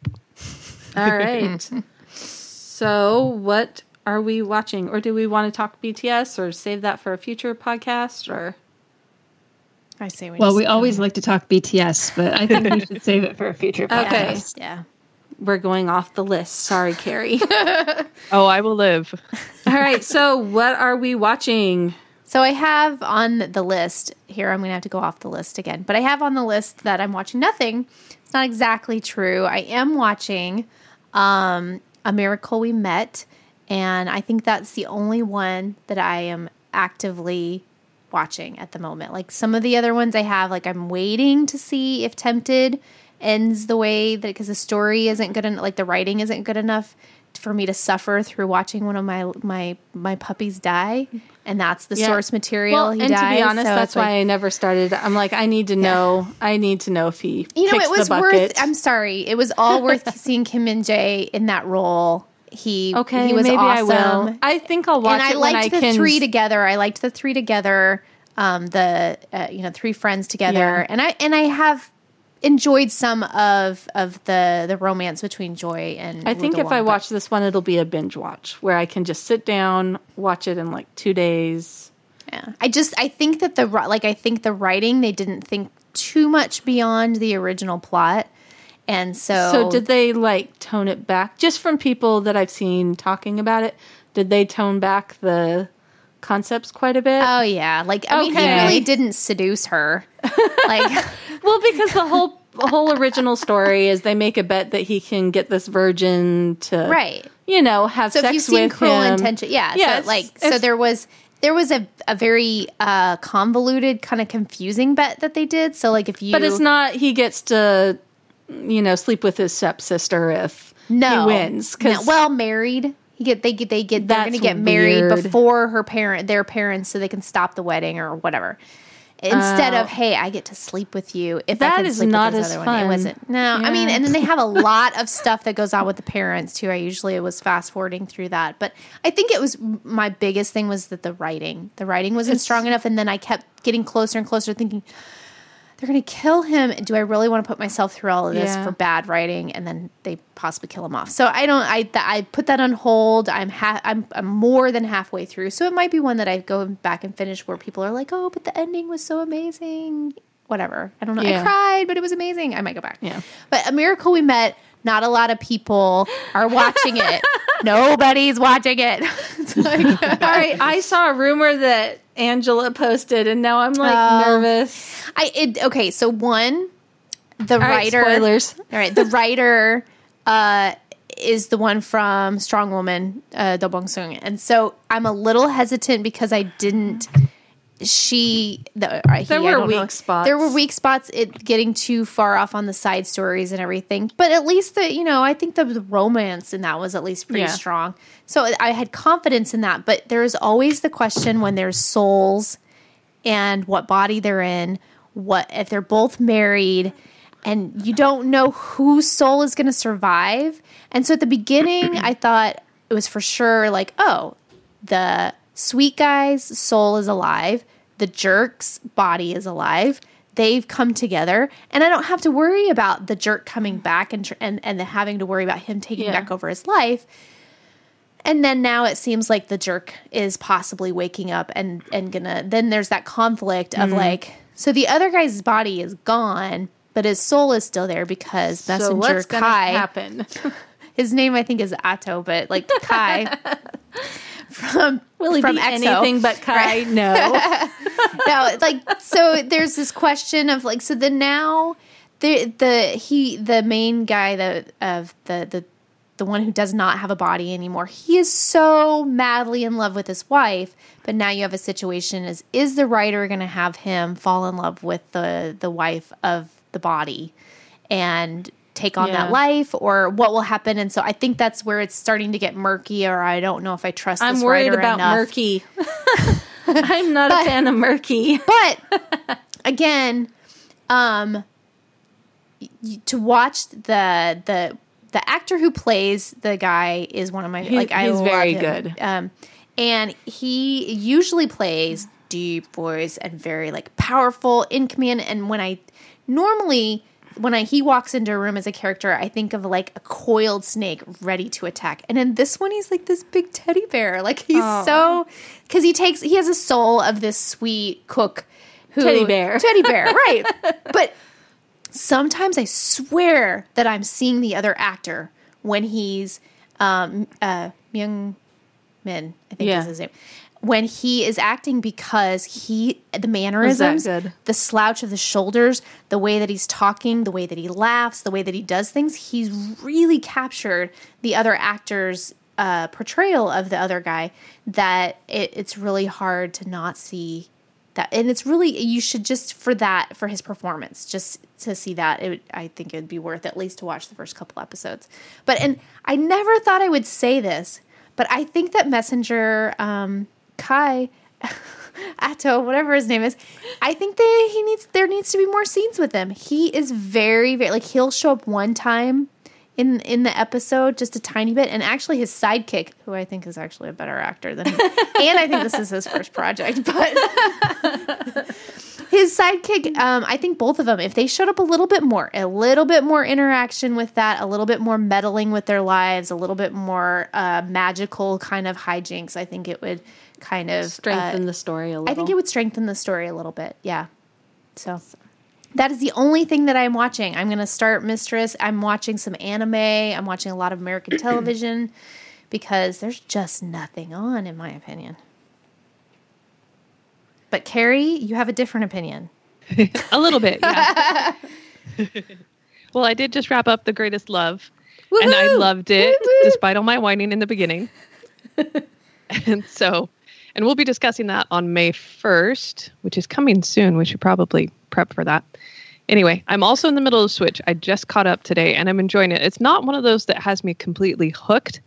All right. so, what are we watching? Or do we want to talk BTS or save that for a future podcast? Or I say we well, we always like to talk BTS, but I think we should save it for a future podcast. Okay. podcast. Yeah. we're going off the list. Sorry, Carrie. Oh, I will live. All right. So, what are we watching? So I have on the list here. I'm going to have to go off the list again, but I have on the list that I'm watching nothing. It's not exactly true. I am watching um, A Miracle We Met, and I think that's the only one that I am actively watching at the moment. Like some of the other ones I have, like I'm waiting to see if Tempted ends the way that because the story isn't good enough, like the writing isn't good enough for me to suffer through watching one of my my my puppies die, and that's the Yeah. source material. Well, he and to dies, be honest, so that's why like- I never started. I'm like, I need to know. I need to know if he you know it was worth. I'm sorry, it was all worth seeing Kim and Jay in that role. He okay, he was maybe awesome. I will. I think I'll watch and I liked I the can. three together. I liked the three together. Um, the uh, you know three friends together, Yeah. and I and I have enjoyed some of of the the romance between Joy and. I think if I watch this one, it'll be a binge watch where I can just sit down, watch it in like two days. Yeah. I just I think that the like I think the writing they didn't think too much beyond the original plot. And so So did they like tone it back? Just from people that I've seen talking about it, did they tone back the concepts quite a bit? Oh yeah. Like I mean he really didn't seduce her. like well, because the whole whole original story is they make a bet that he can get this virgin to right. you know, have So sex if you've seen Cruel him. Intention, yeah. Yeah, so it's- like so there was there was a, a very uh, convoluted, kind of confusing bet that they did. So like if you But it's not he gets to you know sleep with his stepsister if no he wins because no, well married. He get they get they get they're going to get married weird. before her parent their parents so they can stop the wedding or whatever. Instead Oh. of hey, I get to sleep with you if I That can is sleep not as other one. It wasn't. No, I mean, and then they have a lot of stuff that goes on with the parents too. I usually was fast forwarding through that, but I think it was my biggest thing was that the writing, the writing wasn't strong enough, and then I kept getting closer and closer, thinking they're going to kill him. Do I really want to put myself through all of this Yeah. for bad writing? And then they possibly kill him off. So I don't. I th- I put that on hold. I'm ha- I'm I'm more than halfway through. So it might be one that I go back and finish where people are like, oh, but the ending was so amazing. Whatever. I don't know. I cried, but it was amazing. I might go back. Yeah. But a miracle we met. Not a lot of people are watching it. Nobody's watching it. Like- All right, I saw a rumor that Angela posted, and now I'm like Oh. nervous. I it, okay. So one, the All right, writer. spoilers. All right, the writer uh, is the one from Strong Woman, uh, Do Bong Soon, and so I'm a little hesitant because I didn't. She, the, uh, There I were don't know. weak spots. There were weak spots. It getting too far off on the side stories and everything, but at least the you know I think the, the romance in that was at least pretty Yeah. strong. So I had confidence in that. But there's always the question when there's souls and what body they're in, what if they're both married and you don't know whose soul is going to survive. And so at the beginning, I thought it was for sure like, oh, the sweet guy's soul is alive, the jerk's body is alive. They've come together, and I don't have to worry about the jerk coming back and and and having to worry about him taking Yeah. back over his life. And then now it seems like the jerk is possibly waking up and and gonna. Then there's that conflict of Mm-hmm. like, so the other guy's body is gone, but his soul is still there because So Messenger what's Kai, happen? his name I think is Atto, but like Kai from Will he from be EXO. anything but Kai? No. no, like so there's this question of like so the now the the he the main guy that of the the the one who does not have a body anymore. He is so madly in love with his wife, but now you have a situation is is the writer going to have him fall in love with the the wife of the body and take on Yeah. that life or what will happen and so I think that's where it's starting to get murky or I don't know if I trust I'm this worried writer about enough. Murky. I'm not a fan of Murky. but again um to watch the the the actor who plays the guy is one of my like I he's very him. good. um and he usually plays deep voice and very like powerful in command and when I normally when I he walks into a room as a character, I think of like a coiled snake ready to attack. And in this one, he's like this big teddy bear. Like he's Oh. so because he takes he has a soul of this sweet cook who Teddy bear. teddy bear, right? but sometimes I swear that I'm seeing the other actor when he's um uh Myung Min, I think Yeah. is his name. When he is acting because he the mannerisms, good? the slouch of the shoulders, the way that he's talking, the way that he laughs, the way that he does things, he's really captured the other actor's uh, portrayal of the other guy that it, it's really hard to not see that and it's really you should just for that for his performance just to see that it i think it would be worth at least to watch the first couple episodes but and i never thought i would say this but i think that messenger um kai Atto, whatever his name is, I think that he needs there needs to be more scenes with him. He is very, very like he'll show up one time in in the episode, just a tiny bit, and actually his sidekick, who I think is actually a better actor than him, and I think this is his first project, but his sidekick, um, I think both of them, if they showed up a little bit more, a little bit more interaction with that, a little bit more meddling with their lives, a little bit more uh, magical kind of hijinks, I think it would kind of Strengthen uh, the story a little. I think it would strengthen the story a little bit. Yeah. So that is the only thing that I'm watching. I'm going to start Mistress. I'm watching some anime. I'm watching a lot of American television because there's just nothing on, in my opinion. But Carrie, you have a different opinion. A little bit, yeah. well, I did just wrap up The Greatest Love, and I loved it Woo-woo! despite all my whining in the beginning. and so, and we'll be discussing that on May 1st, which is coming soon. We should probably prep for that. Anyway, I'm also in the middle of Switch. I just caught up today and I'm enjoying it. It's not one of those that has me completely hooked,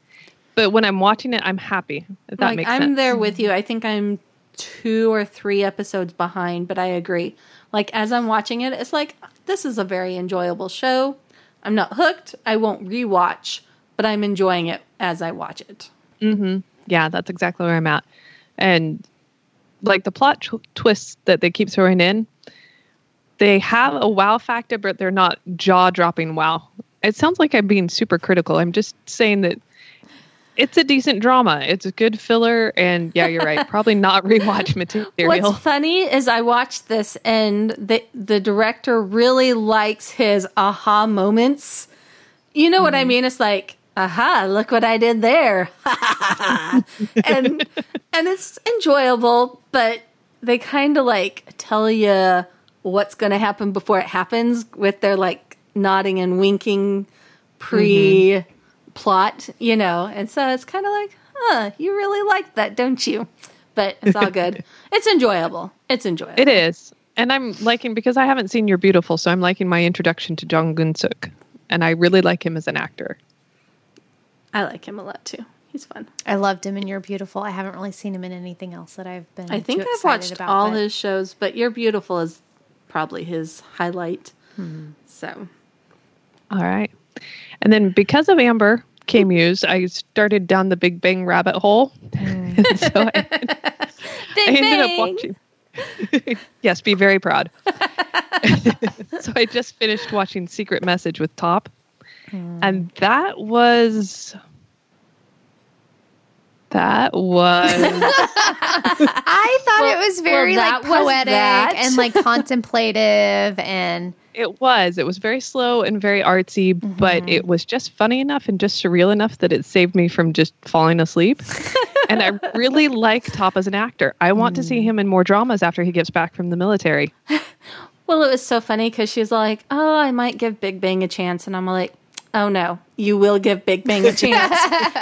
but when I'm watching it, I'm happy. If that like, makes I'm sense. there with you. I think I'm two or three episodes behind, but I agree. Like as I'm watching it, it's like this is a very enjoyable show. I'm not hooked. I won't rewatch, but I'm enjoying it as I watch it. Mm-hmm. Yeah, that's exactly where I'm at. And like the plot tw- twists that they keep throwing in, they have a wow factor, but they're not jaw dropping wow. It sounds like I'm being super critical. I'm just saying that it's a decent drama. It's a good filler, and yeah, you're right. Probably not rewatch material. What's funny is I watched this and the the director really likes his aha moments. You know what I mm-hmm. mean? It's like, aha, look what I did there. and and it's enjoyable, but they kind of like tell you what's going to happen before it happens with their like nodding and winking pre plot, you know. And so it's kind of like, huh, you really like that, don't you? But it's all good. it's enjoyable. It's enjoyable. It is. And I'm liking because I haven't seen You're Beautiful, so I'm liking my introduction to Jang Keun Suk. And I really like him as an actor. I like him a lot too. He's fun. I loved him in You're Beautiful. I haven't really seen him in anything else that I've been. I think too I've watched about, all but- his shows, but You're Beautiful is probably his highlight. Hmm. So All right. And then because of Amber K Muse, I started down the Big Bang rabbit hole. so I, Big I ended up Bang! watching. yes, be very proud. so I just finished watching Secret Message with Top. And that was. That was. I thought Well- it was very well, like poetic and like contemplative and It was. It was very slow and very artsy, but mm-hmm. it was just funny enough and just surreal enough that it saved me from just falling asleep. and I really like Top as an actor. I want to see mm. him in more dramas after he gets back from the military. Well, it was so funny because she's like, "Oh, I might give Big Bang a chance," and I'm like, "Oh no, you will give Big Bang a chance."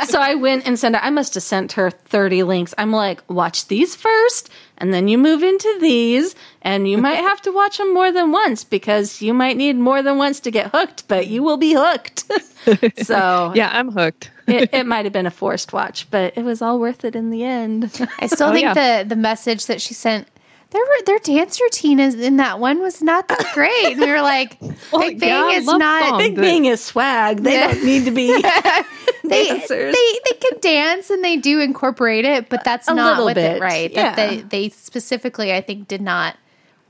so I went and sent. Her, I must have sent her 30 links. I'm like, "Watch these first, and then you move into these, and you might have to watch them more than once because you might need more than once to get hooked, but you will be hooked." so Yeah, I'm hooked. it, it might have been a forced watch, but it was all worth it in the end. I still Oh, think yeah. the the message that she sent their their dance routine is in that one was not that great. And we were like, Well, Big Bang yeah, is not song. Big Bang is swag. They Yeah. don't need to be they, dancers. they they can dance and they do incorporate it, but that's A not with bit, it, right? yeah. That they they specifically, I think, did not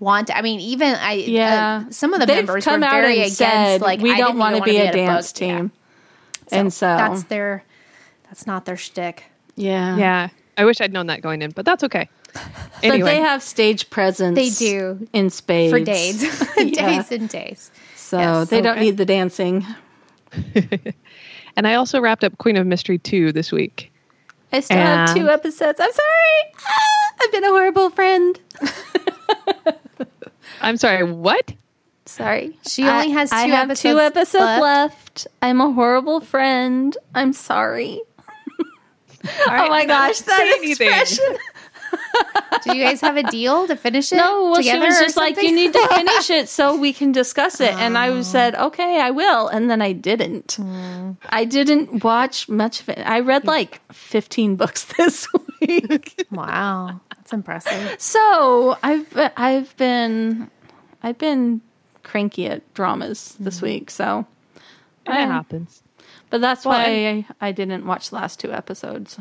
want. I mean, even I, Yeah, uh, some of the They've members come were out very and against. said, like, we don't want to be a at dance book. Yeah. team, and so that's their that's not their shtick. yeah, Yeah. I wish I'd known that going in, but that's okay. But they have stage presence. They do in spades for days, Yeah. days and days. So Yes. they don't need the dancing. and I also wrapped up Queen of Mystery 2 this week. I still have two episodes. I'm sorry. Ah, I've been a horrible friend. I'm sorry, what? Sorry. She only has I two have two episodes episodes left. left. I'm a horrible friend. I'm sorry. oh my gosh, that expression. Do you guys have a deal to finish it? No, well, she was or just like, you need to finish it so we can discuss it. And I said, Oh. okay, I will. And then I didn't. Hmm. I didn't watch much of it. I read like 15 books this week. Wow, that's impressive. so I've, I've been, I've been cranky at dramas this week. So, It happens. but that's Well, why I, I didn't watch the last two episodes.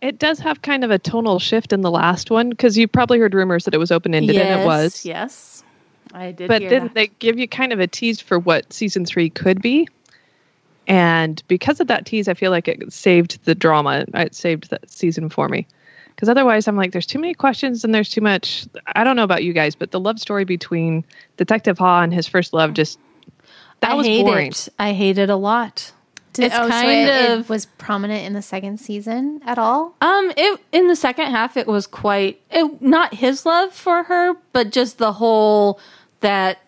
It does have kind of a tonal shift in the last one because you probably heard rumors that it was open ended, and it was. Yes. I did but hear then that. they give you kind of a tease for what season three could be. And because of that tease, I feel like it saved the drama. It saved that season for me. Because otherwise, I'm like, there's too many questions and there's too much. I don't know about you guys, but the love story between Detective Ha and his first love just that I was hate boring. it. I hate it a lot. Did, It's oh, kind it, it of- was prominent in the second season at all. Um, it in the second half, it was quite it, not his love for her, but just the whole that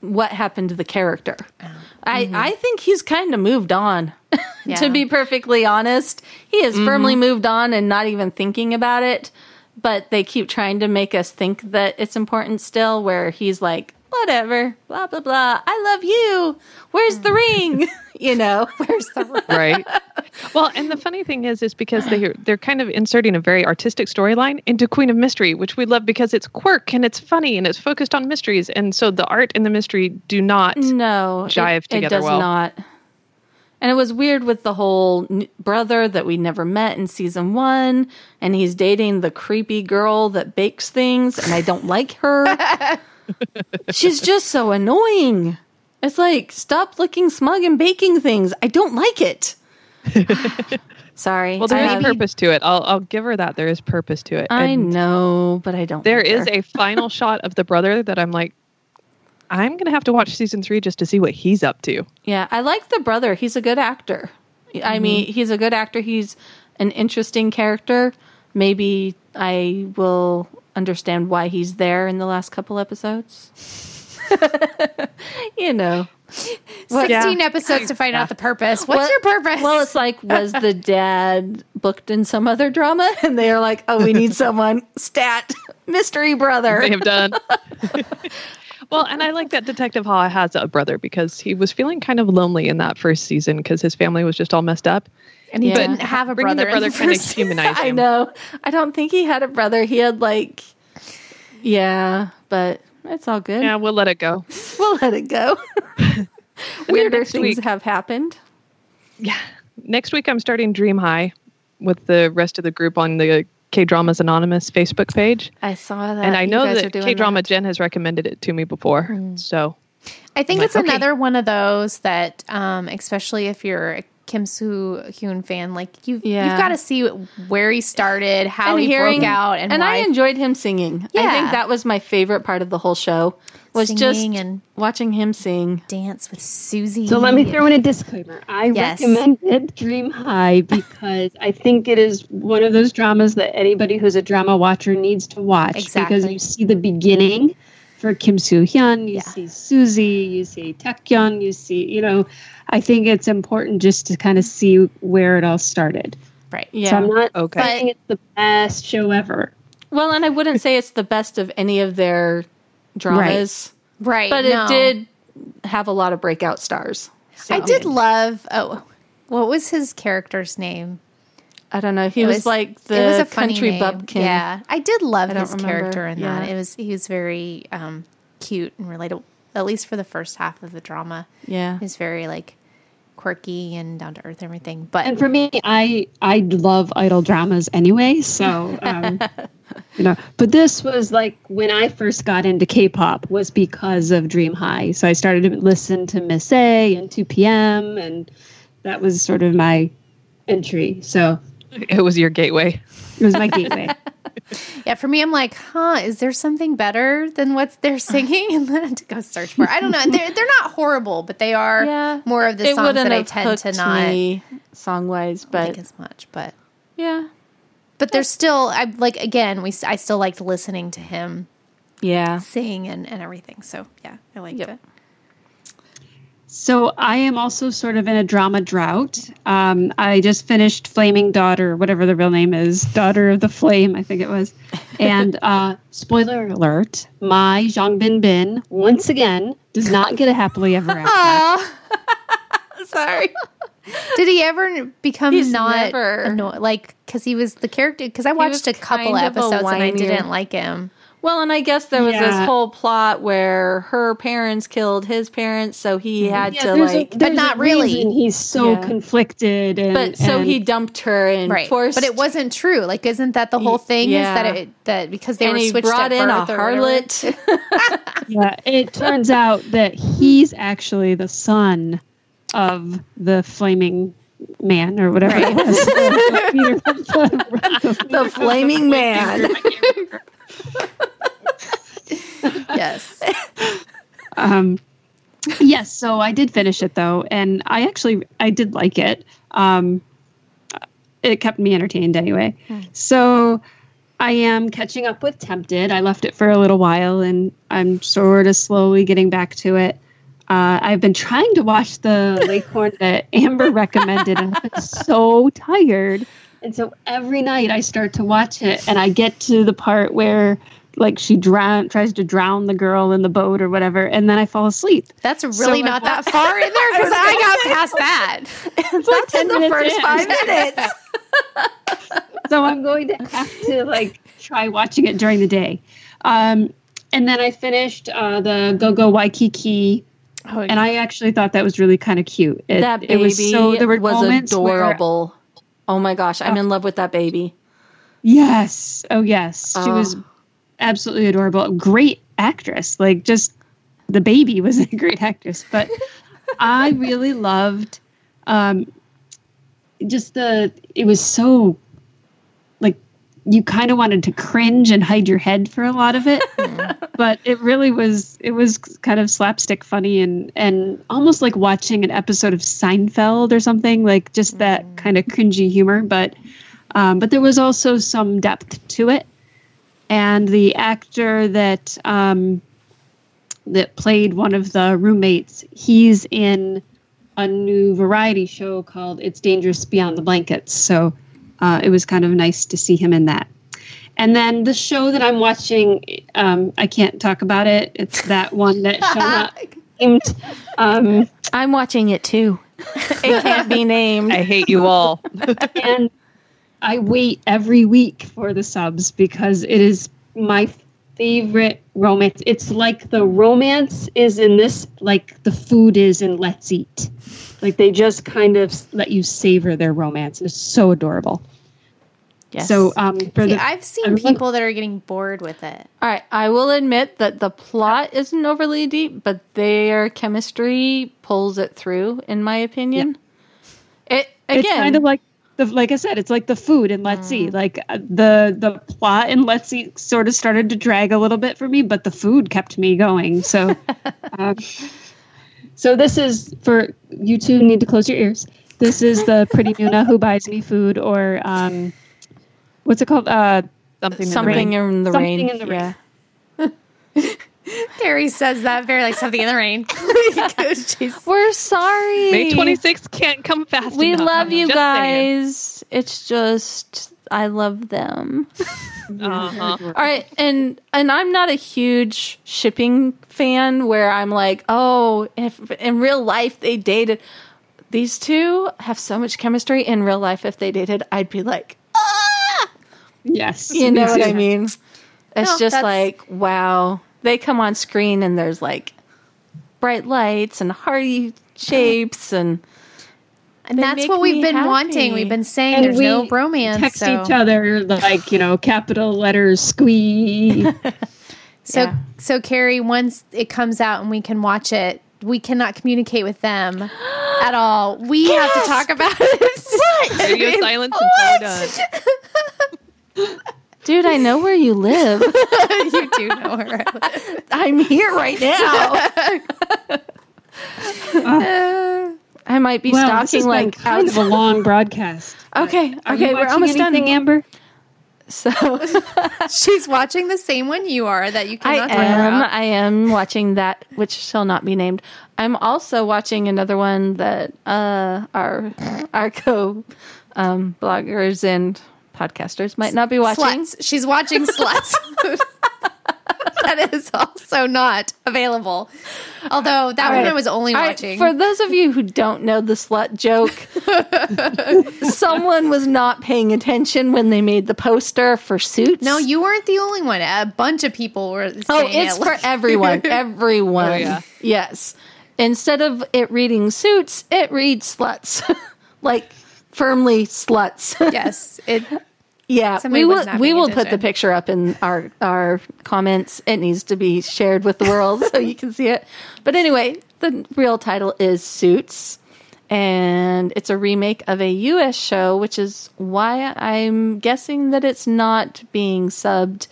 what happened to the character. Oh. I mm-hmm. I think he's kind of moved on. Yeah. to be perfectly honest, he has mm-hmm. firmly moved on and not even thinking about it. But they keep trying to make us think that it's important still. Where he's like, whatever, blah blah blah. I love you. Where's the mm. ring? you know, where's the right well and the funny thing is is because they they're kind of inserting a very artistic storyline into queen of mystery which we love because it's quirk and it's funny and it's focused on mysteries and so the art and the mystery do not no jive it, together it does well. not and it was weird with the whole n- brother that we never met in season one and he's dating the creepy girl that bakes things and i don't like her She's just so annoying. It's like, stop looking smug and baking things. I don't like it. Sorry. Well, there I is have- purpose to it. I'll I'll give her that. There is purpose to it. I And know, but I don't. There like is a final shot of the brother that I'm like, I'm gonna have to watch season three just to see what he's up to. Yeah, I like the brother. He's a good actor. I mm-hmm. mean, he's a good actor. He's an interesting character. Maybe I will understand why he's there in the last couple episodes. you know. What- 16 episodes to find out the purpose. What's Well- your purpose? Well, it's like, was the dad booked in some other drama? And they're like, oh, we need someone. Stat. Mystery brother. They have done. well, and I like that Detective Ha has a brother because he was feeling kind of lonely in that first season because his family was just all messed up. and he Yeah. didn't have a Bringing brother. the brother kind of first- humanized I know. I don't think he had a brother. He had like, yeah, but it's all good. Yeah, we'll let it go. We'll let it go. Weirder next things week- have happened. Yeah. Next week, I'm starting Dream High with the rest of the group on the K Dramas Anonymous Facebook page. I saw that. and I you know that K Drama. Jen has recommended it to me before. So I think Like, it's okay. another one of those that, um, especially if you're a Kim Soo Hyun fan, like you, Yeah. you've got to see where he started, how And he hearing- broke out, and, and why. I enjoyed him singing. I think that was my favorite part of the whole show. Was just Singing and- watching him sing. dance with Suzy. So let me throw in a disclaimer. I Yes. recommended Dream High because I think it is one of those dramas that anybody who's a drama watcher needs to watch because you see the beginning for Kim Soo Hyun, you Yeah. see Suzy, you see Taecyeon, you see, you know, I think it's important just to kind of see where it all started. right. Yeah. So I'm not Okay. saying it's the best show ever. well, and I wouldn't say it's the best of any of their dramas, Right. but no. it did have a lot of breakout stars. So, I did love. Oh, what was his character's name? I don't know. He It was, like the it was a country name. bumpkin. Yeah, I did love I his remember. character in that. It was he was very um, cute and relatable. At least for the first half of the drama, Yeah. he's very like quirky and down to earth and everything. But And for me, I I love idol dramas anyway, so um, you know. But this was like when I first got into K-pop was because of Dream High. So I started to listen to Miss A and 2 PM, and that was sort of my entry. So it was your gateway. it was my gateway. yeah, for me, I'm like, huh? Is there something better than what they're singing? And then I had to go search for. I don't know. They're they're not horrible, but they are Yeah. more of the it songs wouldn't that I tend to not me song wise, but like as much. But yeah. but there's still I like again we s- I still liked listening to him Yeah. sing and, and everything. So yeah, I liked Yep. it. So I am also sort of in a drama drought. Um, I just finished Flaming Daughter, whatever the real name is, Daughter of the Flame, I think it was. And uh, spoiler alert: my Zhang Bin Bin once again does not get a happily ever after. Aw. Sorry. Did he ever become He's not never- annoyed? Like, because he was the character. Because I watched a couple kind of a episodes and I didn't like him. Well, and I guess there was Yeah. this whole plot where her parents killed his parents, so he mm-hmm. had Yeah, to there's a- like. there's not a really. reason He's so Yeah. conflicted, and but so and- he dumped her and Right, forced. but it wasn't true. Like, isn't that the whole thing? yeah. Is that it that because they and were he switched brought at in a birth or harlot. Yeah, it turns out that he's actually the son of the flaming man or whatever it was. the flaming man. Yes, um, yes, so I did finish it though, and I actually I did like it. Um, it kept me entertained anyway. So I am catching up with Tempted. I left it for a little while, and I'm sort of slowly getting back to it. Uh, I've been trying to watch the Lakehorn that Amber recommended, and I've been so tired. And so every night I start to watch it, and I get to the part where, like, she drown tries to drown the girl in the boat or whatever, and then I fall asleep. that's really I not that far in there because I got past that. It's That's in the first in. five minutes. so I'm going to have to like try watching it during the day. Um, and then I finished uh, the Go Go Waikiki, Oh, and I actually thought that was really kind of cute. It, that baby it was so there were was moments where- adorable. oh my gosh, I'm in love with that baby. yes, oh yes, she Oh. was absolutely adorable. Great actress. Like just the baby was a great actress, but I really loved um, just the. It was so like you kind of wanted to cringe and hide your head for a lot of it, but it really was. It was kind of slapstick funny and and almost like watching an episode of Seinfeld or something. Like just that kind of cringy humor, but um, but there was also some depth to it. And the actor that um, that played one of the roommates, he's in a new variety show called It's Dangerous Beyond the Blankets. So uh, it was kind of nice to see him in that. And then the show that I'm watching, um, I can't talk about it. It's that one that shall not be named. Um, I'm watching it too. it can't be named. I hate you all. and I wait every week for the subs because it is my favorite romance. It's like the romance is in this, like the food is in Let's Eat. Like they just kind of let you savor their romance. It's so adorable. Yes. So, um, for See, the, I've seen I'm- people that are getting bored with it. All right, I will admit that the plot isn't overly deep, but their chemistry pulls it through, in my opinion. It again, it's kind of like the like I said, it's like the food in Let's. Mm. Like uh, the the plot in Let's Eat sort of started to drag a little bit for me, but the food kept me going. So, um, so this is for you two need to close your ears. This is the Pretty Nuna who buys me food, or um, what's it called? Uh, Something. in the rain. in the Something rain. in the rain. yeah. Carrie says that very like something in the rain. We're sorry. May 26th can't come fast We enough. love you Just saying. guys. It's just I love them. Uh-huh. All right, and and I'm not a huge shipping fan where I'm like, oh, if in real life they dated. These two have so much chemistry in real life. If they dated, I'd be like, yes, you know what I mean? It's No, just that's- like, wow. They come on screen and there's like bright lights and hearty shapes and and They that's what we've been happy. wanting. We've been saying And there's we no bromance. text so. each other like you know capital letters squee. So, Yeah. so Carrie, once it comes out and we can watch it, we cannot communicate with them at all. We have to talk about it. what? Radio silence until we're done. Dude, I know where you live. you do know her. I live. I'm here right now. I might be Well, this has stalking been like kind of a long broadcast. Okay, Are okay, you we're almost anything, done. Amber? So She's watching the same one you are that you I cannot talk am about. I am watching that which shall not be named. I'm also watching another one that uh our our co um bloggers and podcasters might not be watching. Sluts. She's watching sluts. that is also not available. Although that one I was only All right, watching. for those of you who don't know the slut joke, someone was not paying attention when they made the poster for Suits. no, you weren't the only one. A bunch of people were. Oh, it's it. for everyone. Everyone. Oh, yeah. Yes. Instead of it reading suits, it reads sluts. like firmly sluts. yes. It. yeah. We will we paying will put the picture up in our our comments. It needs to be shared with the world so you can see it. But anyway, the real title is Suits. And it's a remake of a US show, which is why I'm guessing that it's not being subbed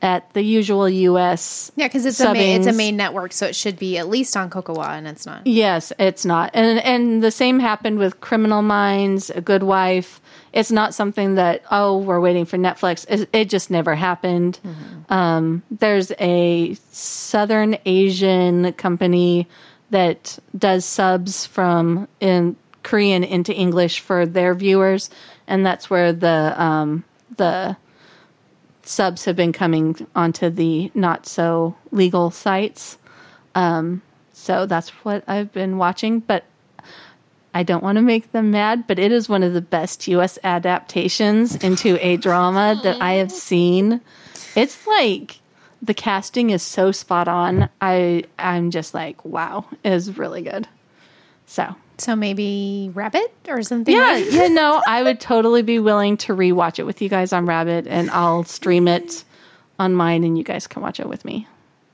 at the usual US Yeah, because it's a main, it's a main network, so it should be at least on Kocowa, and it's not. Yes, it's not. And and the same happened with Criminal Minds, A Good Wife. It's not something that oh, we're waiting for Netflix. It, it just never happened. Um, there's a Southern Asian company that does subs from in Korean into English for their viewers, and that's where the um, the subs have been coming onto the not so legal sites. Um, so that's what I've been watching, but I don't want to make them mad, but it is one of the best US adaptations into a drama that I have seen. It's like the casting is so spot on. I I'm just like, wow, it is really good. So So maybe Rabbit or something. yeah, like- yeah, no, I would totally be willing to rewatch it with you guys on Rabbit, and I'll stream it on mine, and you guys can watch it with me.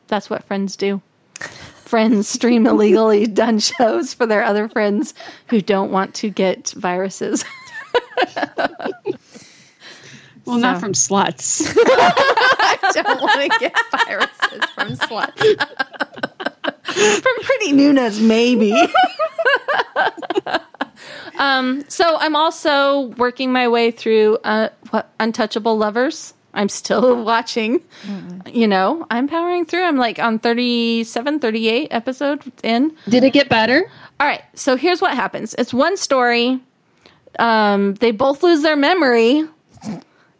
That's what friends do. Friends stream illegally done shows for their other friends who don't want to get viruses. Well, not from sluts. I don't want to get viruses from sluts. From Pretty Nunas, maybe. um, so I'm also working my way through uh, what Untouchable Lovers. I'm still watching. You know, I'm powering through. I'm like on 37, 38 episodes in. Did it get better? All right. So here's what happens. It's one story. Um, they both lose their memory.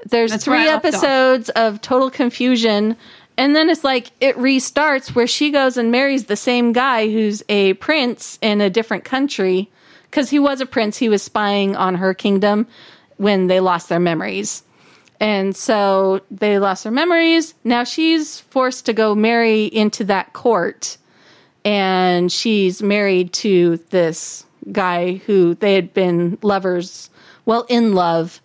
There's That's three I off. episodes of total confusion. And then it's like it restarts where she goes and marries the same guy who's a prince in a different country. Because he was a prince, he was spying on her kingdom when they lost their memories. And so they lost their memories. Now she's forced to go marry into that court and she's married to this guy who they had been lovers, well, in love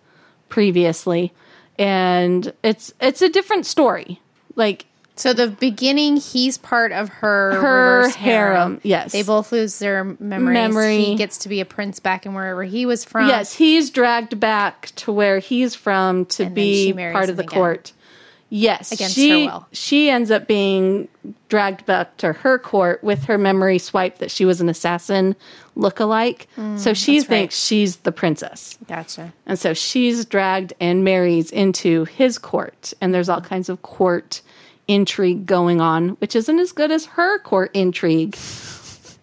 previously, and it's it's a different story. Like So the beginning, he's part of her Her reverse harem, yes. They both lose their memories. Memory. He gets to be a prince back in wherever he was from. yes, he's dragged back to where he's from to And be part of the again. court. Yes, Against she her will. she ends up being dragged back to her court with her memory swipe that she was an assassin look-alike. so she Mm, that's right. thinks she's the princess. Gotcha. And so she's dragged and marries into his court. And there's all kinds of court intrigue going on, which isn't as good as her court intrigue.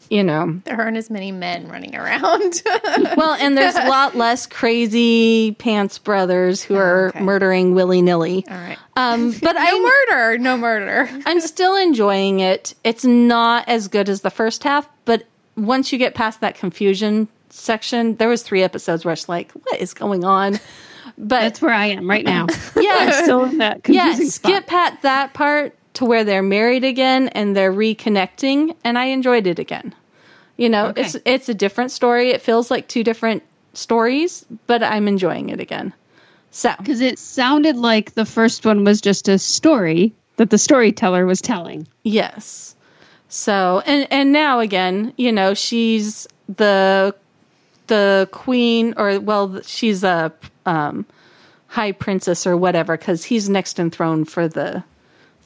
You know. There aren't as many men running around. Well, and there's a lot less crazy pants brothers who are okay. murdering willy nilly. All right. Um, but No I, murder. No murder. I'm still enjoying it. It's not as good as the first half, but once you get past that confusion section, there was three episodes where it's like, what is going on? But That's where I am right now. yeah, Still in that yeah, confusing spot. skip at that part to where they're married again and they're reconnecting, and I enjoyed it again. You know, Okay. it's it's a different story. It feels like two different stories, but I'm enjoying it again. So Because it sounded like the first one was just a story that the storyteller was telling. yes, so and and now again, you know, she's the the queen, or well, she's a um, high princess or whatever, because he's next in throne for the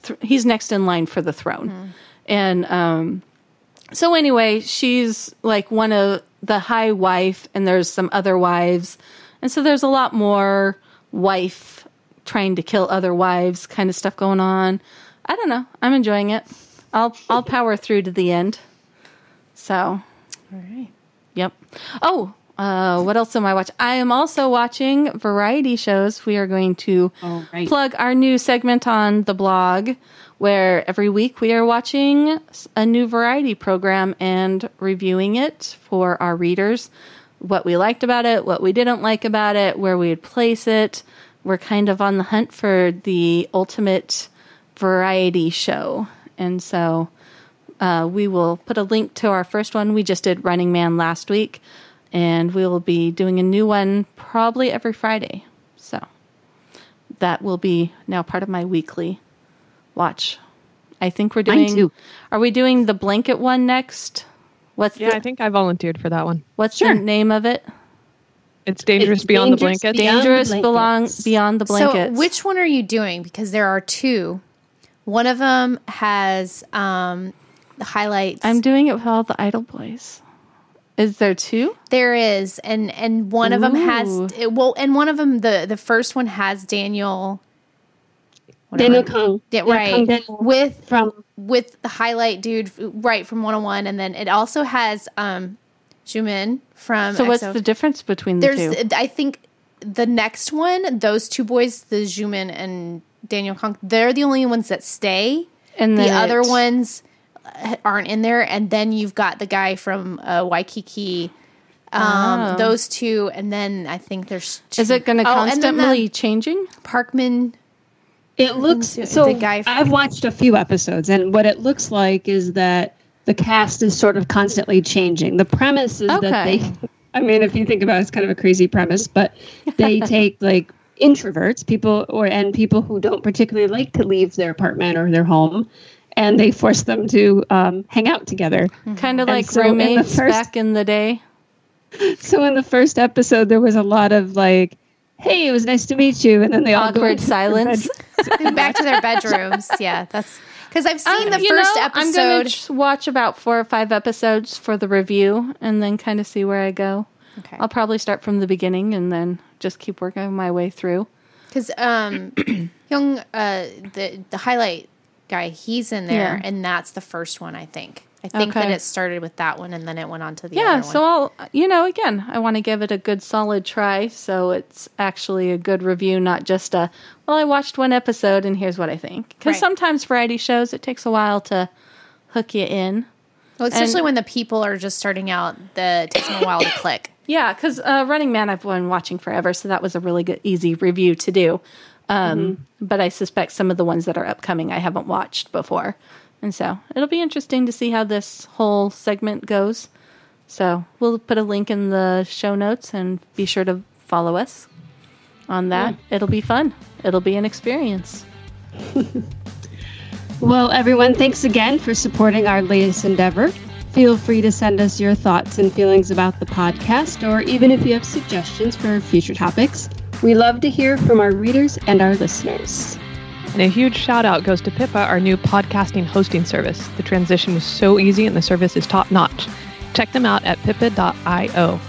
th- he's next in line for the throne, and um, so anyway, she's like one of the high wife, and there's some other wives, and so there's a lot more wife trying to kill other wives kind of stuff going on. I don't know. I'm enjoying it. I'll I'll power through to the end. So All right. Yep. Oh, uh, what else am I watching? I am also watching variety shows. We are going to right. plug our new segment on the blog where every week we are watching a new variety program and reviewing it for our readers. What we liked about it, what we didn't like about it, where we'd place it. We're kind of on the hunt for the ultimate variety show. And so uh, we will put a link to our first one. We just did Running Man last week, and we will be doing a new one probably every Friday. So that will be now part of my weekly watch. I think we're Mine doing. too. Are we doing the blanket one next? What's Yeah, the I think I volunteered for that one. What's Sure. the name of it? It's dangerous It's beyond Dangerous the blanket. Beyond the Dangerous belong beyond the blankets. So which one are you doing? Because there are two. One of them has um, the highlights. I'm doing it with all the Idol boys. Is there two? There is, and and one of them has it, well, and one of them the the first one has Daniel. Daniel Kang. Yeah, Yeah, right. Kang Daniel. With From with the highlight dude, right from 101, and then it also has um, Xiumin from. So what's EXO. the difference between the There's, two? I think the next one, those two boys, the Xiumin and Daniel Kang, they're the only ones that stay. And the then other ones aren't in there, and then you've got the guy from uh, Waikiki. Um, Oh. those two, and then I think there's. Is it going to Oh, and then the constantly changing? Parkman? it looks so. the guy from- I've watched a few episodes, and what it looks like is that the cast is sort of constantly changing. The premise is that they. I mean, if you think about it, it's kind of a crazy premise, but they take like introverts, people or and people who don't particularly like to leave their apartment or their home, and they force them to um, hang out together. Kind of like so in the roommates first- back in the day. So in the first episode, there was a lot of like, "Hey, it was nice to meet you," and then they all go Awkward into silence. bed. back to their bedrooms. Yeah, that's because I've seen Um, the you first know, I'm gonna watch about four or five episodes for the review, and then kind of see where I go. Okay. I'll probably start from the beginning and then just keep working my way through. Because um, young uh, the the highlight guy, he's in there, Yeah. and that's the first one. I think. I think that it started with that one, and then it went on to the Yeah, so. I'll, you know, again, I want to give it a good solid try. So it's actually a good review, not just a, well, I watched one episode and here's what I think. Because Right. sometimes variety shows, it takes a while to hook you in. Well, especially and- when the people are just starting out, the it takes them a while to click. Yeah, because uh, Running Man I've been watching forever, so that was a really good, easy review to do. Um, But I suspect some of the ones that are upcoming I haven't watched before. And so it'll be interesting to see how this whole segment goes. So we'll put a link in the show notes and be sure to follow us on that. It'll be fun, it'll be an experience. Well, everyone, thanks again for supporting our latest endeavor. Feel free to send us your thoughts and feelings about the podcast, or even if you have suggestions for future topics. We love to hear from our readers and our listeners. And a huge shout out goes to Pippa, our new podcasting hosting service. The transition was so easy and the service is top notch. Check them out at pippa.io.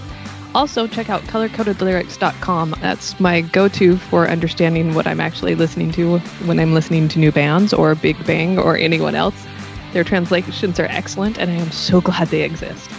Also, check out colorcodedlyrics.com. That's my go to for understanding what I'm actually listening to when I'm listening to new bands or Big Bang or anyone else. Their translations are excellent, and I am so glad they exist.